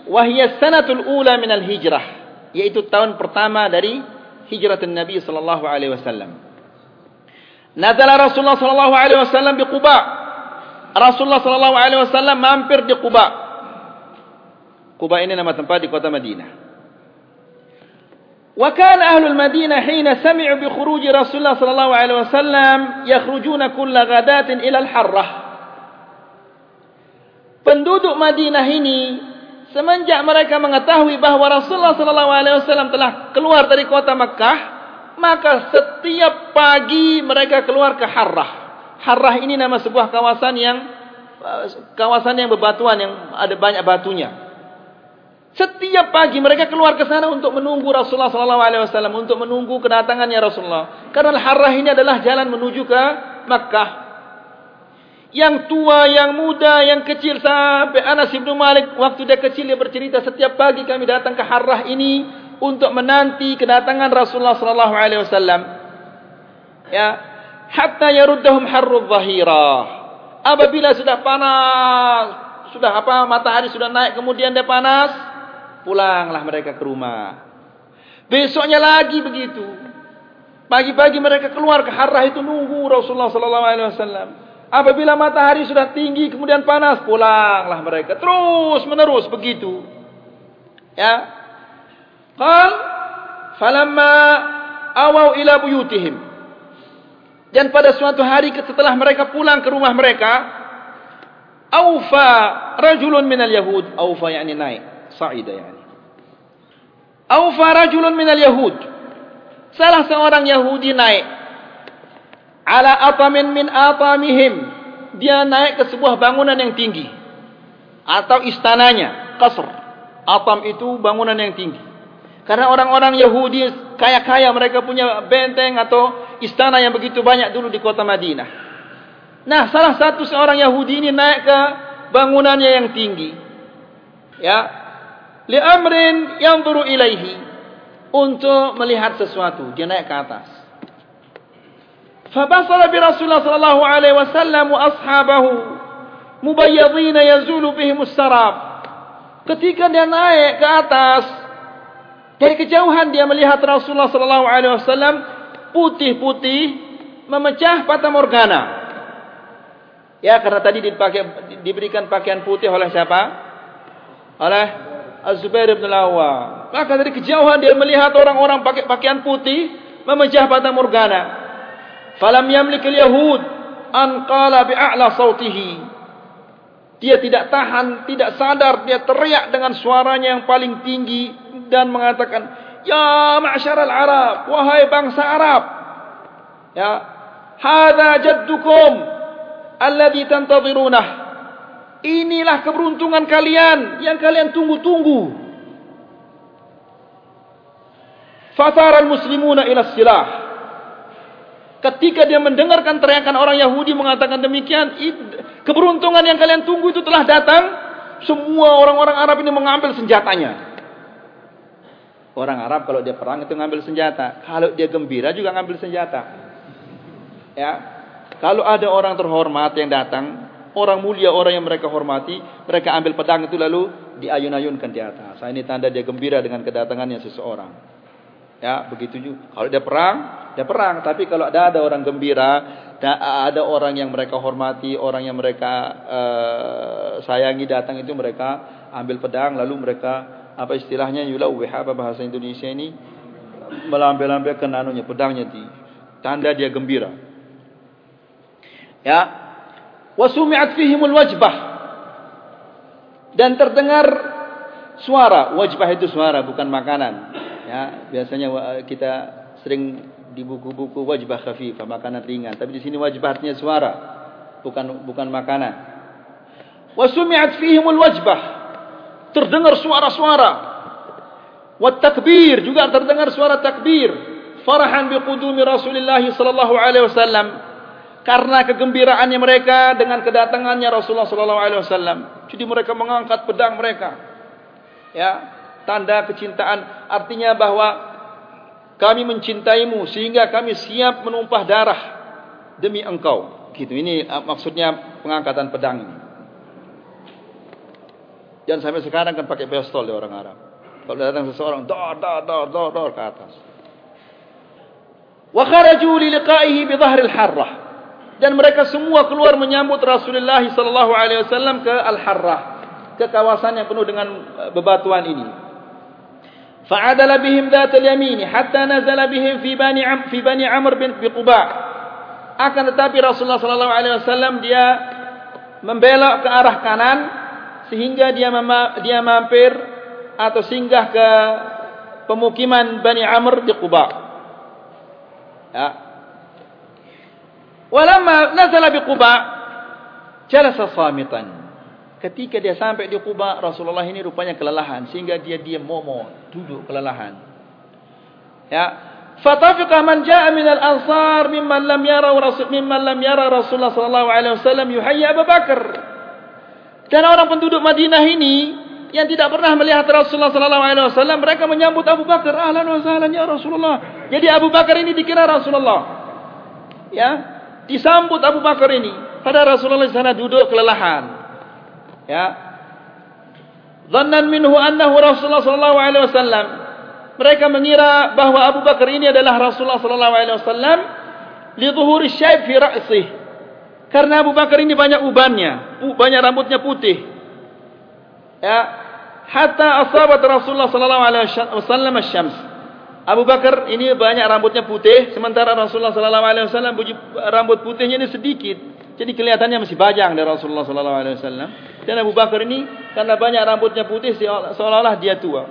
wahiyas sanatul ula minal hijrah yaitu tahun pertama dari hijrah Nabi sallallahu alaihi wasallam. Nazala Rasulullah sallallahu alaihi wasallam di Quba. Rasulullah sallallahu alaihi wasallam mampir di Quba. Quba ini nama tempat di kota Madinah. وكان أهل المدينة حين سمعوا بخروج رسول الله صلى الله عليه وسلم يخرجون كل غداة إلى الحرة penduduk Madinah ini semenjak mereka mengetahui bahawa Rasulullah sallallahu alaihi wasallam telah keluar dari kota Makkah maka setiap pagi mereka keluar ke Harrah Harrah ini nama sebuah kawasan yang kawasan yang berbatuan yang ada banyak batunya setiap pagi mereka keluar ke sana untuk menunggu Rasulullah sallallahu alaihi wasallam untuk menunggu kedatangannya Rasulullah. Karena Harrah ini adalah jalan menuju ke Makkah. Yang tua, yang muda, yang kecil sampai Anas bin Malik waktu dia kecil dia bercerita setiap pagi kami datang ke Harrah ini untuk menanti kedatangan Rasulullah sallallahu alaihi wasallam. Ya, hatta yaruddahum harru dhahira. Apabila sudah panas, sudah apa matahari sudah naik kemudian dia panas, pulanglah mereka ke rumah. Besoknya lagi begitu. Pagi-pagi mereka keluar ke harrah itu nunggu Rasulullah sallallahu alaihi wasallam. Apabila matahari sudah tinggi kemudian panas, pulanglah mereka. Terus menerus begitu. Ya. Qal falamma awau ila buyutihim. Dan pada suatu hari setelah mereka pulang ke rumah mereka, Aufa rajulun minal yahud. Aufa yakni naik. Sa'ida yani. Aufa rajulun minal yahud. Salah seorang Yahudi naik. Ala atamin min atamihim. Dia naik ke sebuah bangunan yang tinggi. Atau istananya. Qasr. Atam itu bangunan yang tinggi. Karena orang-orang Yahudi kaya-kaya mereka punya benteng atau istana yang begitu banyak dulu di kota Madinah. Nah, salah satu seorang Yahudi ini naik ke bangunannya yang tinggi. Ya. Li amrin yanzuru ilaihi untuk melihat sesuatu. Dia naik ke atas. Fabasara bi Rasulullah sallallahu alaihi wasallam wa ashabahu mubayyadin yazulu bihim as-sarab. Ketika dia naik ke atas dari kejauhan dia melihat Rasulullah sallallahu alaihi wasallam putih-putih memecah fata morgana. Ya karena tadi dipakai diberikan pakaian putih oleh siapa? Oleh Az-Zubair bin Al-Awwam. Maka dari kejauhan dia melihat orang-orang pakai pakaian putih memecah fata morgana. Falam yamlik al-yahud an qala bi'a'la sautihi. Dia tidak tahan, tidak sadar, dia teriak dengan suaranya yang paling tinggi dan mengatakan, "Ya ma'syaral Arab, wahai bangsa Arab. Ya, hadza jaddukum alladhi tantadhirunah." Inilah keberuntungan kalian yang kalian tunggu-tunggu. Fathara al-muslimuna ila silah. Ketika dia mendengarkan teriakan orang Yahudi mengatakan demikian, keberuntungan yang kalian tunggu itu telah datang. Semua orang-orang Arab ini mengambil senjatanya. Orang Arab kalau dia perang itu mengambil senjata. Kalau dia gembira juga mengambil senjata. Ya. Kalau ada orang terhormat yang datang, orang mulia, orang yang mereka hormati, mereka ambil pedang itu lalu diayun-ayunkan di atas. Ini tanda dia gembira dengan kedatangannya seseorang. Ya, begitu juga. Kalau dia perang, dia perang. Tapi kalau ada ada orang gembira, ada orang yang mereka hormati, orang yang mereka uh, sayangi datang itu mereka ambil pedang lalu mereka apa istilahnya yula apa bahasa Indonesia ini melambai-lambaikan anunya pedangnya di tanda dia gembira. Ya, wasumi'at fihimul wajbah. Dan terdengar suara. Wajbah itu suara bukan makanan. Ya biasanya kita sering di buku-buku wajbah khafifah makanan ringan. Tapi di sini wajbah artinya suara bukan bukan makanan. Wasumi'at fihimul wajbah. Terdengar suara-suara. Wat takbir juga terdengar suara takbir. Farahan biqudumi Rasulullah sallallahu alaihi wasallam karena kegembiraannya mereka dengan kedatangannya Rasulullah sallallahu alaihi wasallam. Jadi mereka mengangkat pedang mereka. Ya, tanda kecintaan artinya bahwa kami mencintaimu sehingga kami siap menumpah darah demi engkau. Gitu. Ini uh, maksudnya pengangkatan pedang ini. Dan sampai sekarang kan pakai pistol di orang Arab. Kalau datang seseorang, dor, dor, dor, dor, dor ke atas. Wa kharaju li liqa'ihi bi dhahril harrah dan mereka semua keluar menyambut Rasulullah sallallahu alaihi wasallam ke Al-Harrah, ke kawasan yang penuh dengan eh, bebatuan ini. Fa'adala bihim dhatal yamin hatta nazala bihim fi bani am fi bani Amr bin Quba. Akan tetapi Rasulullah sallallahu alaihi wasallam dia membelok ke arah kanan sehingga dia dia mampir atau singgah ke pemukiman Bani Amr di Quba. Ya, Walamma nazala bi Quba jalasa samitan. Ketika dia sampai di Quba, Rasulullah ini rupanya kelelahan sehingga dia diam momo, duduk kelelahan. Ya. Fatafiqa man jaa min al-ansar mimman lam yara rasul mimman lam yara Rasulullah sallallahu alaihi wasallam yuhayya Abu Bakar. Dan orang penduduk Madinah ini yang tidak pernah melihat Rasulullah sallallahu alaihi wasallam mereka menyambut Abu Bakar ahlan wa sahlan ya Rasulullah. Jadi Abu Bakar ini dikira Rasulullah. Ya, disambut Abu Bakar ini. Pada Rasulullah sana duduk kelelahan. Ya. Zannan minhu annahu Rasulullah sallallahu alaihi wasallam. Mereka mengira bahawa Abu Bakar ini adalah Rasulullah sallallahu alaihi wasallam li dhuhuri syayb fi ra'sih. Karena Abu Bakar ini banyak ubannya, banyak rambutnya putih. Ya. Hatta asabat Rasulullah sallallahu alaihi wasallam asy-syams. Abu Bakar ini banyak rambutnya putih, sementara Rasulullah sallallahu alaihi wasallam rambut putihnya ini sedikit. Jadi kelihatannya masih bajang dari Rasulullah sallallahu alaihi wasallam. Dan Abu Bakar ini karena banyak rambutnya putih seolah-olah dia tua.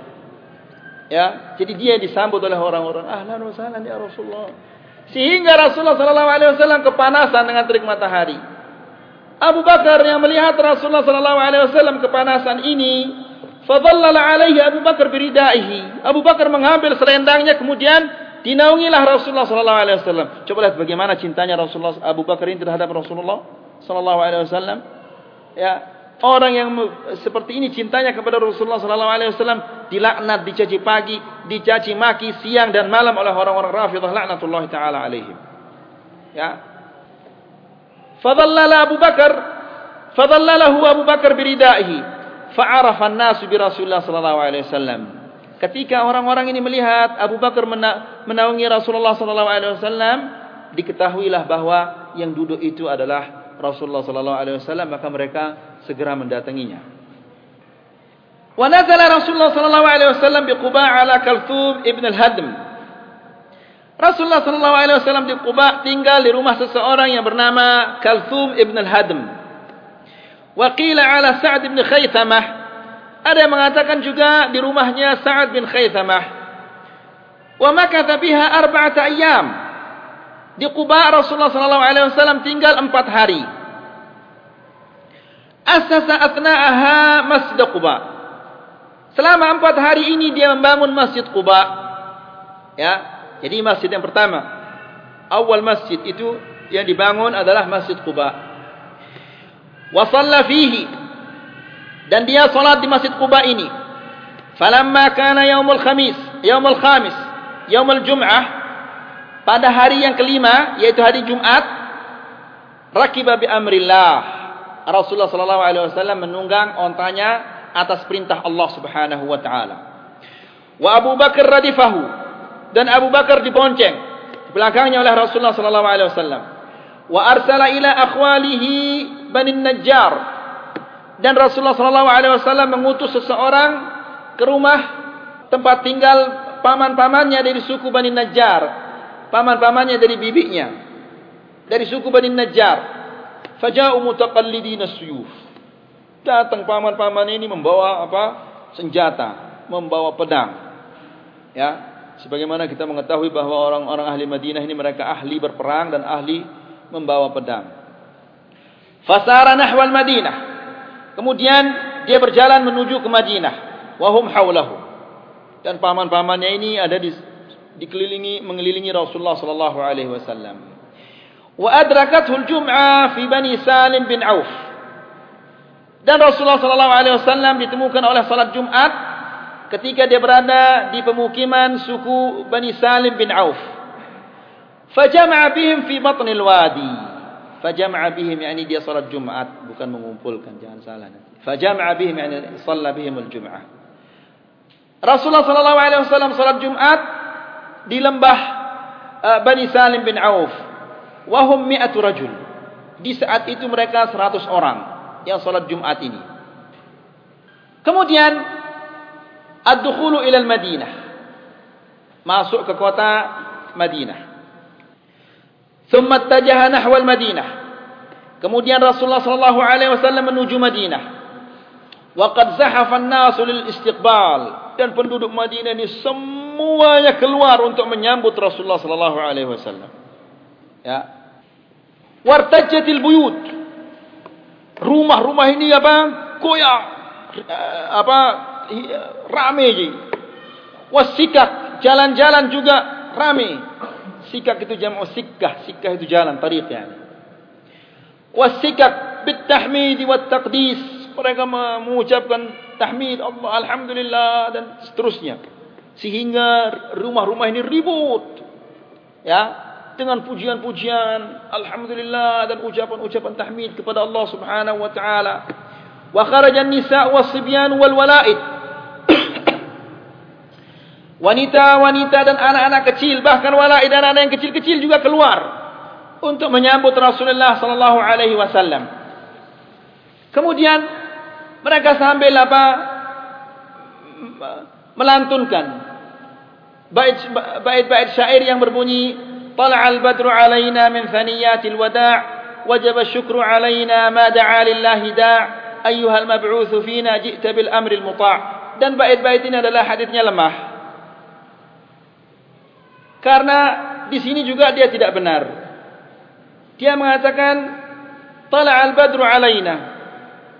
Ya, jadi dia disambut oleh orang-orang, "Ahlan wa sahlan ya Rasulullah." Sehingga Rasulullah sallallahu alaihi wasallam kepanasan dengan terik matahari. Abu Bakar yang melihat Rasulullah sallallahu alaihi wasallam kepanasan ini, fadallala alaihi Abu Bakar biridaihi. Abu Bakar mengambil selendangnya kemudian dinaungilah Rasulullah sallallahu alaihi wasallam. Coba lihat bagaimana cintanya Rasulullah Abu Bakar ini terhadap Rasulullah sallallahu alaihi wasallam. Ya, orang yang seperti ini cintanya kepada Rasulullah sallallahu alaihi wasallam dilaknat, dicaci pagi, dicaci maki siang dan malam oleh orang-orang Rafidhah laknatullah taala alaihim. Ya. Fadallala Abu Bakar fadallalahu Abu Bakar biridaihi fa'arafa an-nasu bi Rasulullah sallallahu alaihi wasallam. Ketika orang-orang ini melihat Abu Bakar menaungi Rasulullah sallallahu alaihi wasallam, diketahuilah bahwa yang duduk itu adalah Rasulullah sallallahu alaihi wasallam, maka mereka segera mendatanginya. Wa nazala Rasulullah sallallahu alaihi wasallam di Quba ala Kalthum ibn al-Hadm. Rasulullah sallallahu alaihi wasallam di Quba tinggal di rumah seseorang yang bernama Kalthum ibn al-Hadm. Wa qila ala Sa'd ibn Khaythamah ada yang mengatakan juga di rumahnya Sa'ad bin Khaythamah. Wa makatha biha arba'ata ayyam. Di Quba Rasulullah sallallahu alaihi wasallam tinggal empat hari. Asasa athna'aha Masjid Quba. Selama empat hari ini dia membangun Masjid Quba. Ya, jadi masjid yang pertama. Awal masjid itu yang dibangun adalah Masjid Quba. Wa shalla fihi dan dia salat di Masjid Quba ini. Falamma kana yaumul khamis, yaumul khamis, yaumul jum'ah pada hari yang kelima yaitu hari Jumat rakiba bi amrillah. Rasulullah sallallahu alaihi wasallam menunggang ontanya atas perintah Allah Subhanahu wa taala. Wa Abu Bakar radifahu dan Abu Bakar dibonceng belakangnya oleh Rasulullah sallallahu alaihi wasallam. Wa arsala ila akhwalihi Bani Najjar dan Rasulullah sallallahu alaihi wasallam mengutus seseorang ke rumah tempat tinggal paman-pamannya dari suku Bani Najjar. Paman-pamannya dari bibinya. Dari suku Bani Najjar. Faja'u mutaqallidin as-suyuf. Datang paman-paman ini membawa apa? Senjata, membawa pedang. Ya, sebagaimana kita mengetahui bahwa orang-orang ahli Madinah ini mereka ahli berperang dan ahli membawa pedang. Fasara nahwal Madinah. Kemudian dia berjalan menuju ke Madinah. Wahum haulahu. Dan paman-pamannya ini ada di dikelilingi mengelilingi Rasulullah sallallahu alaihi wasallam. Wa adrakathu al-jum'ah fi Bani Salim bin Auf. Dan Rasulullah sallallahu alaihi wasallam ditemukan oleh salat Jumat ketika dia berada di pemukiman suku Bani Salim bin Auf. Fajama'a bihim fi batnil wadi. Fajama'a bihim yani dia salat Jumat bukan mengumpulkan jangan salah nanti. Fajama'a bihim yani shalla bihim al-jum'ah. Rasulullah sallallahu alaihi wasallam salat Jumat di lembah uh, Bani Salim bin Auf. Wa hum mi'atu rajul. Di saat itu mereka 100 orang yang salat Jumat ini. Kemudian ad-dukhulu ila al-Madinah. Masuk ke kota Madinah. Thumma tajaha nahwal Madinah. Kemudian Rasulullah sallallahu alaihi wasallam menuju Madinah. Wa qad zahafa an-nas lil istiqbal. Dan penduduk Madinah ini semuanya keluar untuk menyambut Rasulullah sallallahu alaihi wasallam. Ya. Wartajatil buyut. Rumah-rumah ini apa? Koya. Eh, apa? Eh, Ramai. Wasikak. Jalan-jalan juga rame sikak itu jamu sikkah. Sikkah itu jalan tariq yani wasikak bitahmid wa taqdis. Mereka mengucapkan tahmid Allah alhamdulillah dan seterusnya. Sehingga rumah-rumah ini ribut. Ya dengan pujian-pujian alhamdulillah dan ucapan-ucapan tahmid kepada Allah Subhanahu wa taala. Wa kharaja an-nisa was-sibyan wal-wala'id Wanita-wanita dan anak-anak kecil bahkan walaid dan anak yang kecil-kecil juga keluar untuk menyambut Rasulullah sallallahu alaihi wasallam. Kemudian mereka sambil apa melantunkan bait-bait syair yang berbunyi Tala'al badru alaina min thaniyatil wada' wajib syukru alaina ma da'a lillahi da' ayyuhal mab'utsu fina ji'ta bil amri al muta' dan bait-bait ini adalah hadisnya lemah karena di sini juga dia tidak benar dia mengatakan tala'al badru alaina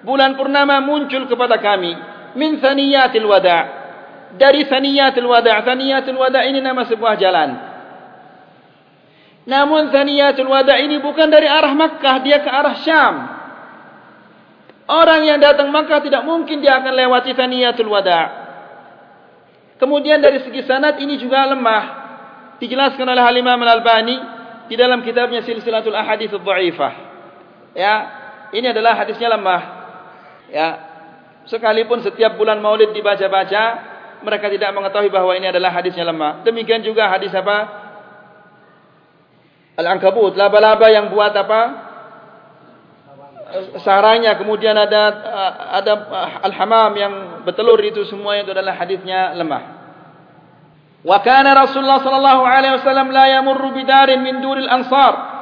bulan purnama muncul kepada kami min thaniyatil wada' dari thaniyatil wada' thaniyatil wada' ini nama sebuah jalan Namun Thaniyatul Wada ini bukan dari arah Makkah, dia ke arah Syam. Orang yang datang Makkah tidak mungkin dia akan lewati Thaniyatul Wada. Kemudian dari segi sanad ini juga lemah. Dijelaskan oleh Al-Imam Al-Albani di dalam kitabnya Silsilatul Ahadits Dha'ifah. Ya, ini adalah hadisnya lemah. Ya. Sekalipun setiap bulan Maulid dibaca-baca, mereka tidak mengetahui bahwa ini adalah hadisnya lemah. Demikian juga hadis apa? Al-Ankabut, laba-laba yang buat apa? Sarangnya, kemudian ada ada Al-Hamam yang bertelur itu semua itu adalah hadisnya lemah. Kana Rasulullah sallallahu alaihi wasallam la yamurru bidarin min duril ansar.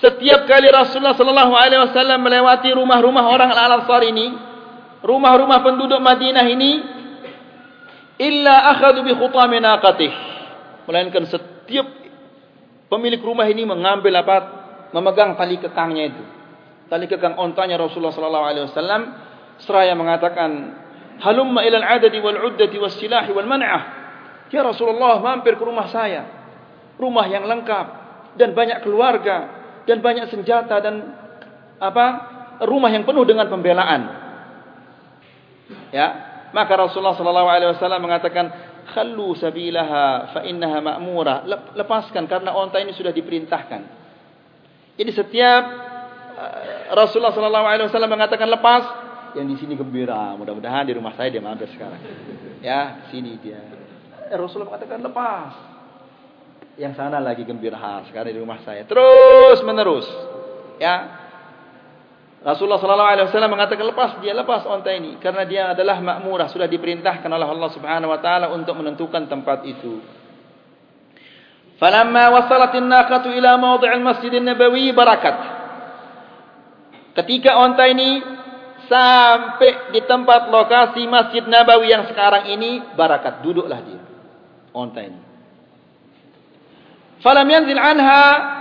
Setiap kali Rasulullah sallallahu alaihi wasallam melewati rumah-rumah orang Al-Ansar ini, rumah-rumah penduduk Madinah ini, illa akhadhu bi khutami naqatih. Melainkan setiap Pemilik rumah ini mengambil apa? Memegang tali kekangnya itu. Tali kekang ontanya Rasulullah sallallahu alaihi wasallam seraya mengatakan, "Halumma ila al-'adadi wal-'uddati was-silahi wal-man'ah." Ya Rasulullah, mampir ke rumah saya. Rumah yang lengkap dan banyak keluarga dan banyak senjata dan apa? Rumah yang penuh dengan pembelaan. Ya, maka Rasulullah sallallahu alaihi wasallam mengatakan, khallu sabilaha fa innaha ma'mura lepaskan karena onta ini sudah diperintahkan jadi setiap uh, Rasulullah sallallahu alaihi wasallam mengatakan lepas yang di sini gembira mudah-mudahan di rumah saya dia mampir sekarang ya sini dia eh, Rasulullah mengatakan lepas. Yang sana lagi gembira sekarang di rumah saya. Terus menerus. Ya. Rasulullah sallallahu alaihi wasallam mengatakan lepas dia lepas onta ini. Karena dia adalah makmurah sudah diperintahkan oleh Allah Subhanahu wa taala untuk menentukan tempat itu. Falamma wasalat an-naqatu ila mawdi' al-Masjid an-Nabawi barakat. Ketika onta ini sampai di tempat lokasi Masjid Nabawi yang sekarang ini barakat. Duduklah dia onta ini. Falam yanzil anha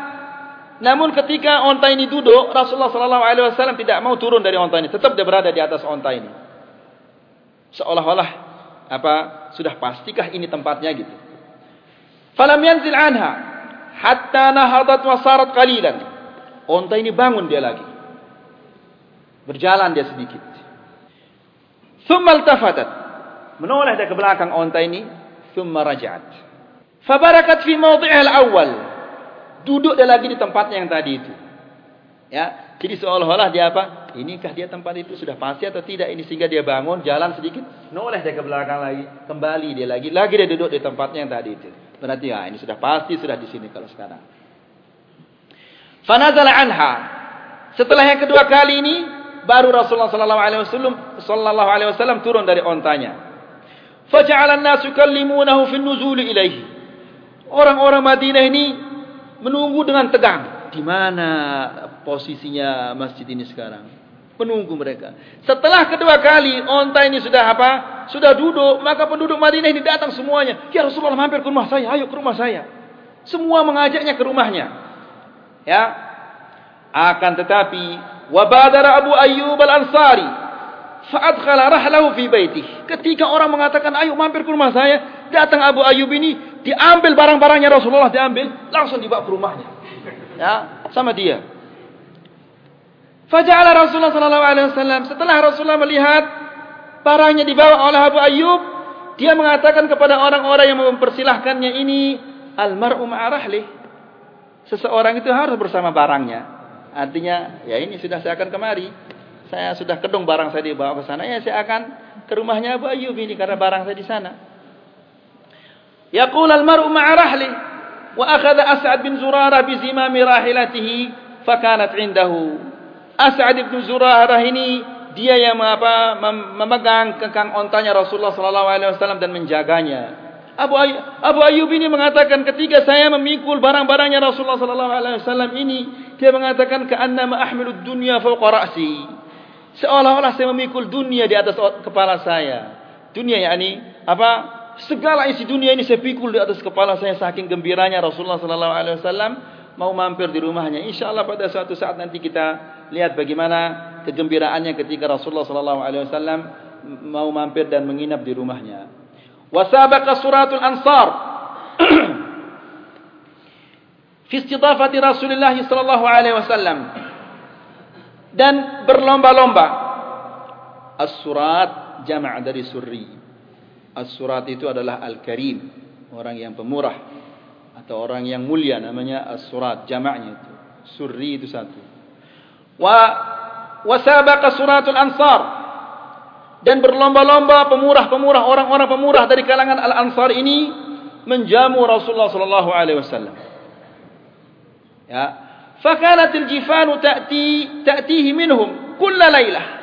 Namun ketika onta ini duduk, Rasulullah sallallahu alaihi wasallam tidak mau turun dari onta ini, tetap dia berada di atas onta ini. Seolah-olah apa sudah pastikah ini tempatnya gitu. Falam yanzil anha hatta nahadat wa sarat qalilan. Onta ini bangun dia lagi. Berjalan dia sedikit. Thumma iltafatat. Menoleh dia ke belakang onta ini, thumma raja'at. Fabarakat fi mawdi'ha al-awwal duduk dia lagi di tempatnya yang tadi itu. Ya, jadi seolah-olah dia apa? Inikah dia tempat itu sudah pasti atau tidak ini sehingga dia bangun jalan sedikit, noleh dia ke belakang lagi, kembali dia lagi, lagi dia duduk di tempatnya yang tadi itu. Berarti ya ini sudah pasti sudah di sini kalau sekarang. Fanazala anha. Setelah yang kedua kali ini baru Rasulullah sallallahu alaihi wasallam sallallahu alaihi wasallam turun dari ontanya. Faja'ala an-nasu yukallimunahu fi an-nuzul ilaihi. Orang-orang Madinah ini menunggu dengan tegang. Di mana posisinya masjid ini sekarang? Menunggu mereka. Setelah kedua kali onta ini sudah apa? Sudah duduk maka penduduk Madinah ini datang semuanya. Ya Rasulullah mampir ke rumah saya. Ayo ke rumah saya. Semua mengajaknya ke rumahnya. Ya. Akan tetapi wabadara Abu Ayyub al-Ansari fa'adkhala rahlahu fi baitih. Ketika orang mengatakan ayo mampir ke rumah saya datang Abu Ayyub ini diambil barang-barangnya Rasulullah diambil langsung dibawa ke rumahnya. Ya sama dia. Faja'ala Rasulullah sallallahu alaihi wasallam. Setelah Rasulullah melihat barangnya dibawa oleh Abu Ayyub dia mengatakan kepada orang-orang yang mempersilahkannya ini almar'u ma'arahli seseorang itu harus bersama barangnya. Artinya ya ini sudah saya akan kemari saya sudah kedung barang saya dibawa ke sana ya saya akan ke rumahnya Abu Ayyub ini karena barang saya di sana. Yaqul al mar'u ma'a rahli wa akhadha as'ad bin zurarah bi zimam rahilatihi fa kanat 'indahu. As'ad bin zurarah ini dia yang apa memegang kekang ontanya Rasulullah sallallahu alaihi wasallam dan menjaganya. Abu Ayyub, Abu Ayyub ini mengatakan ketika saya memikul barang-barangnya Rasulullah sallallahu alaihi wasallam ini dia mengatakan ka'annama ahmilud dunya fawqa ra'si. Seolah-olah saya memikul dunia di atas kepala saya. Dunia yakni apa? Segala isi dunia ini saya pikul di atas kepala saya saking gembiranya Rasulullah sallallahu alaihi wasallam mau mampir di rumahnya. Insyaallah pada suatu saat nanti kita lihat bagaimana kegembiraannya ketika Rasulullah sallallahu alaihi wasallam mau mampir dan menginap di rumahnya. Wasabaqa suratul ansar *clears throat* fi istidafati Rasulullah sallallahu alaihi wasallam dan berlomba-lomba. As-surat jama' dari surri. As-surat itu adalah al-karim, orang yang pemurah. Atau orang yang mulia namanya as-surat jamaknya itu. Surri itu satu. Wa wasabaqa suratul ansar. Dan berlomba-lomba pemurah-pemurah orang-orang pemurah dari kalangan al-ansar ini menjamu Rasulullah sallallahu alaihi wasallam. Ya fakanat al-jifan ta'ti ta'tihi minhum kull lailah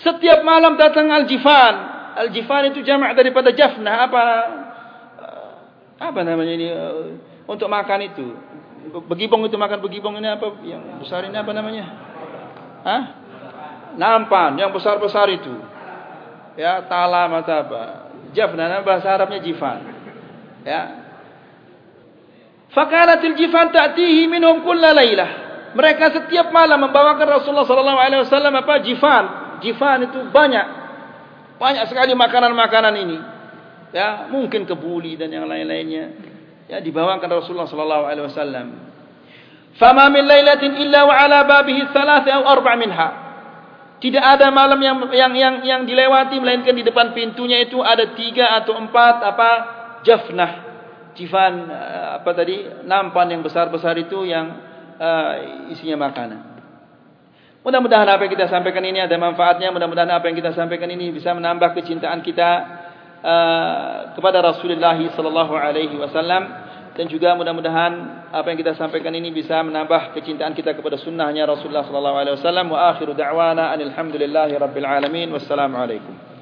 setiap malam datang al-jifan. Al-jifan itu jamak daripada jafna apa apa namanya ini uh, untuk makan itu? Begibong itu makan begibong ini apa? Yang besar ini apa namanya? Hah? nampan yang besar-besar itu. Ya talam atau apa? Jafna bahasa Arabnya jifan. Ya fakanatil jifan ta'tihi minhum kulla lailah mereka setiap malam membawakan Rasulullah sallallahu alaihi wasallam apa? Jifan. Jifan itu banyak. Banyak sekali makanan-makanan ini. Ya mungkin kebuli dan yang lain-lainnya. Ya dibawakan Rasulullah sallallahu alaihi wasallam. Fama min lailatin illa wa ala babihi thalath aw arba' minha. Tidak ada malam yang yang yang yang dilewati melainkan di depan pintunya itu ada tiga atau empat apa? Jafnah jifan eh, apa tadi? Nampan yang besar-besar itu yang uh, isinya makanan. Mudah-mudahan apa yang kita sampaikan ini ada manfaatnya. Mudah-mudahan apa yang kita sampaikan ini bisa menambah kecintaan kita Uh, kepada Rasulullah sallallahu alaihi wasallam. Dan juga mudah-mudahan apa yang kita sampaikan ini bisa menambah kecintaan kita kepada sunnahnya Rasulullah sallallahu alaihi wasallam. Wa akhiru da'wana alhamdulillahi rabbil alamin. Wassalamu alaikum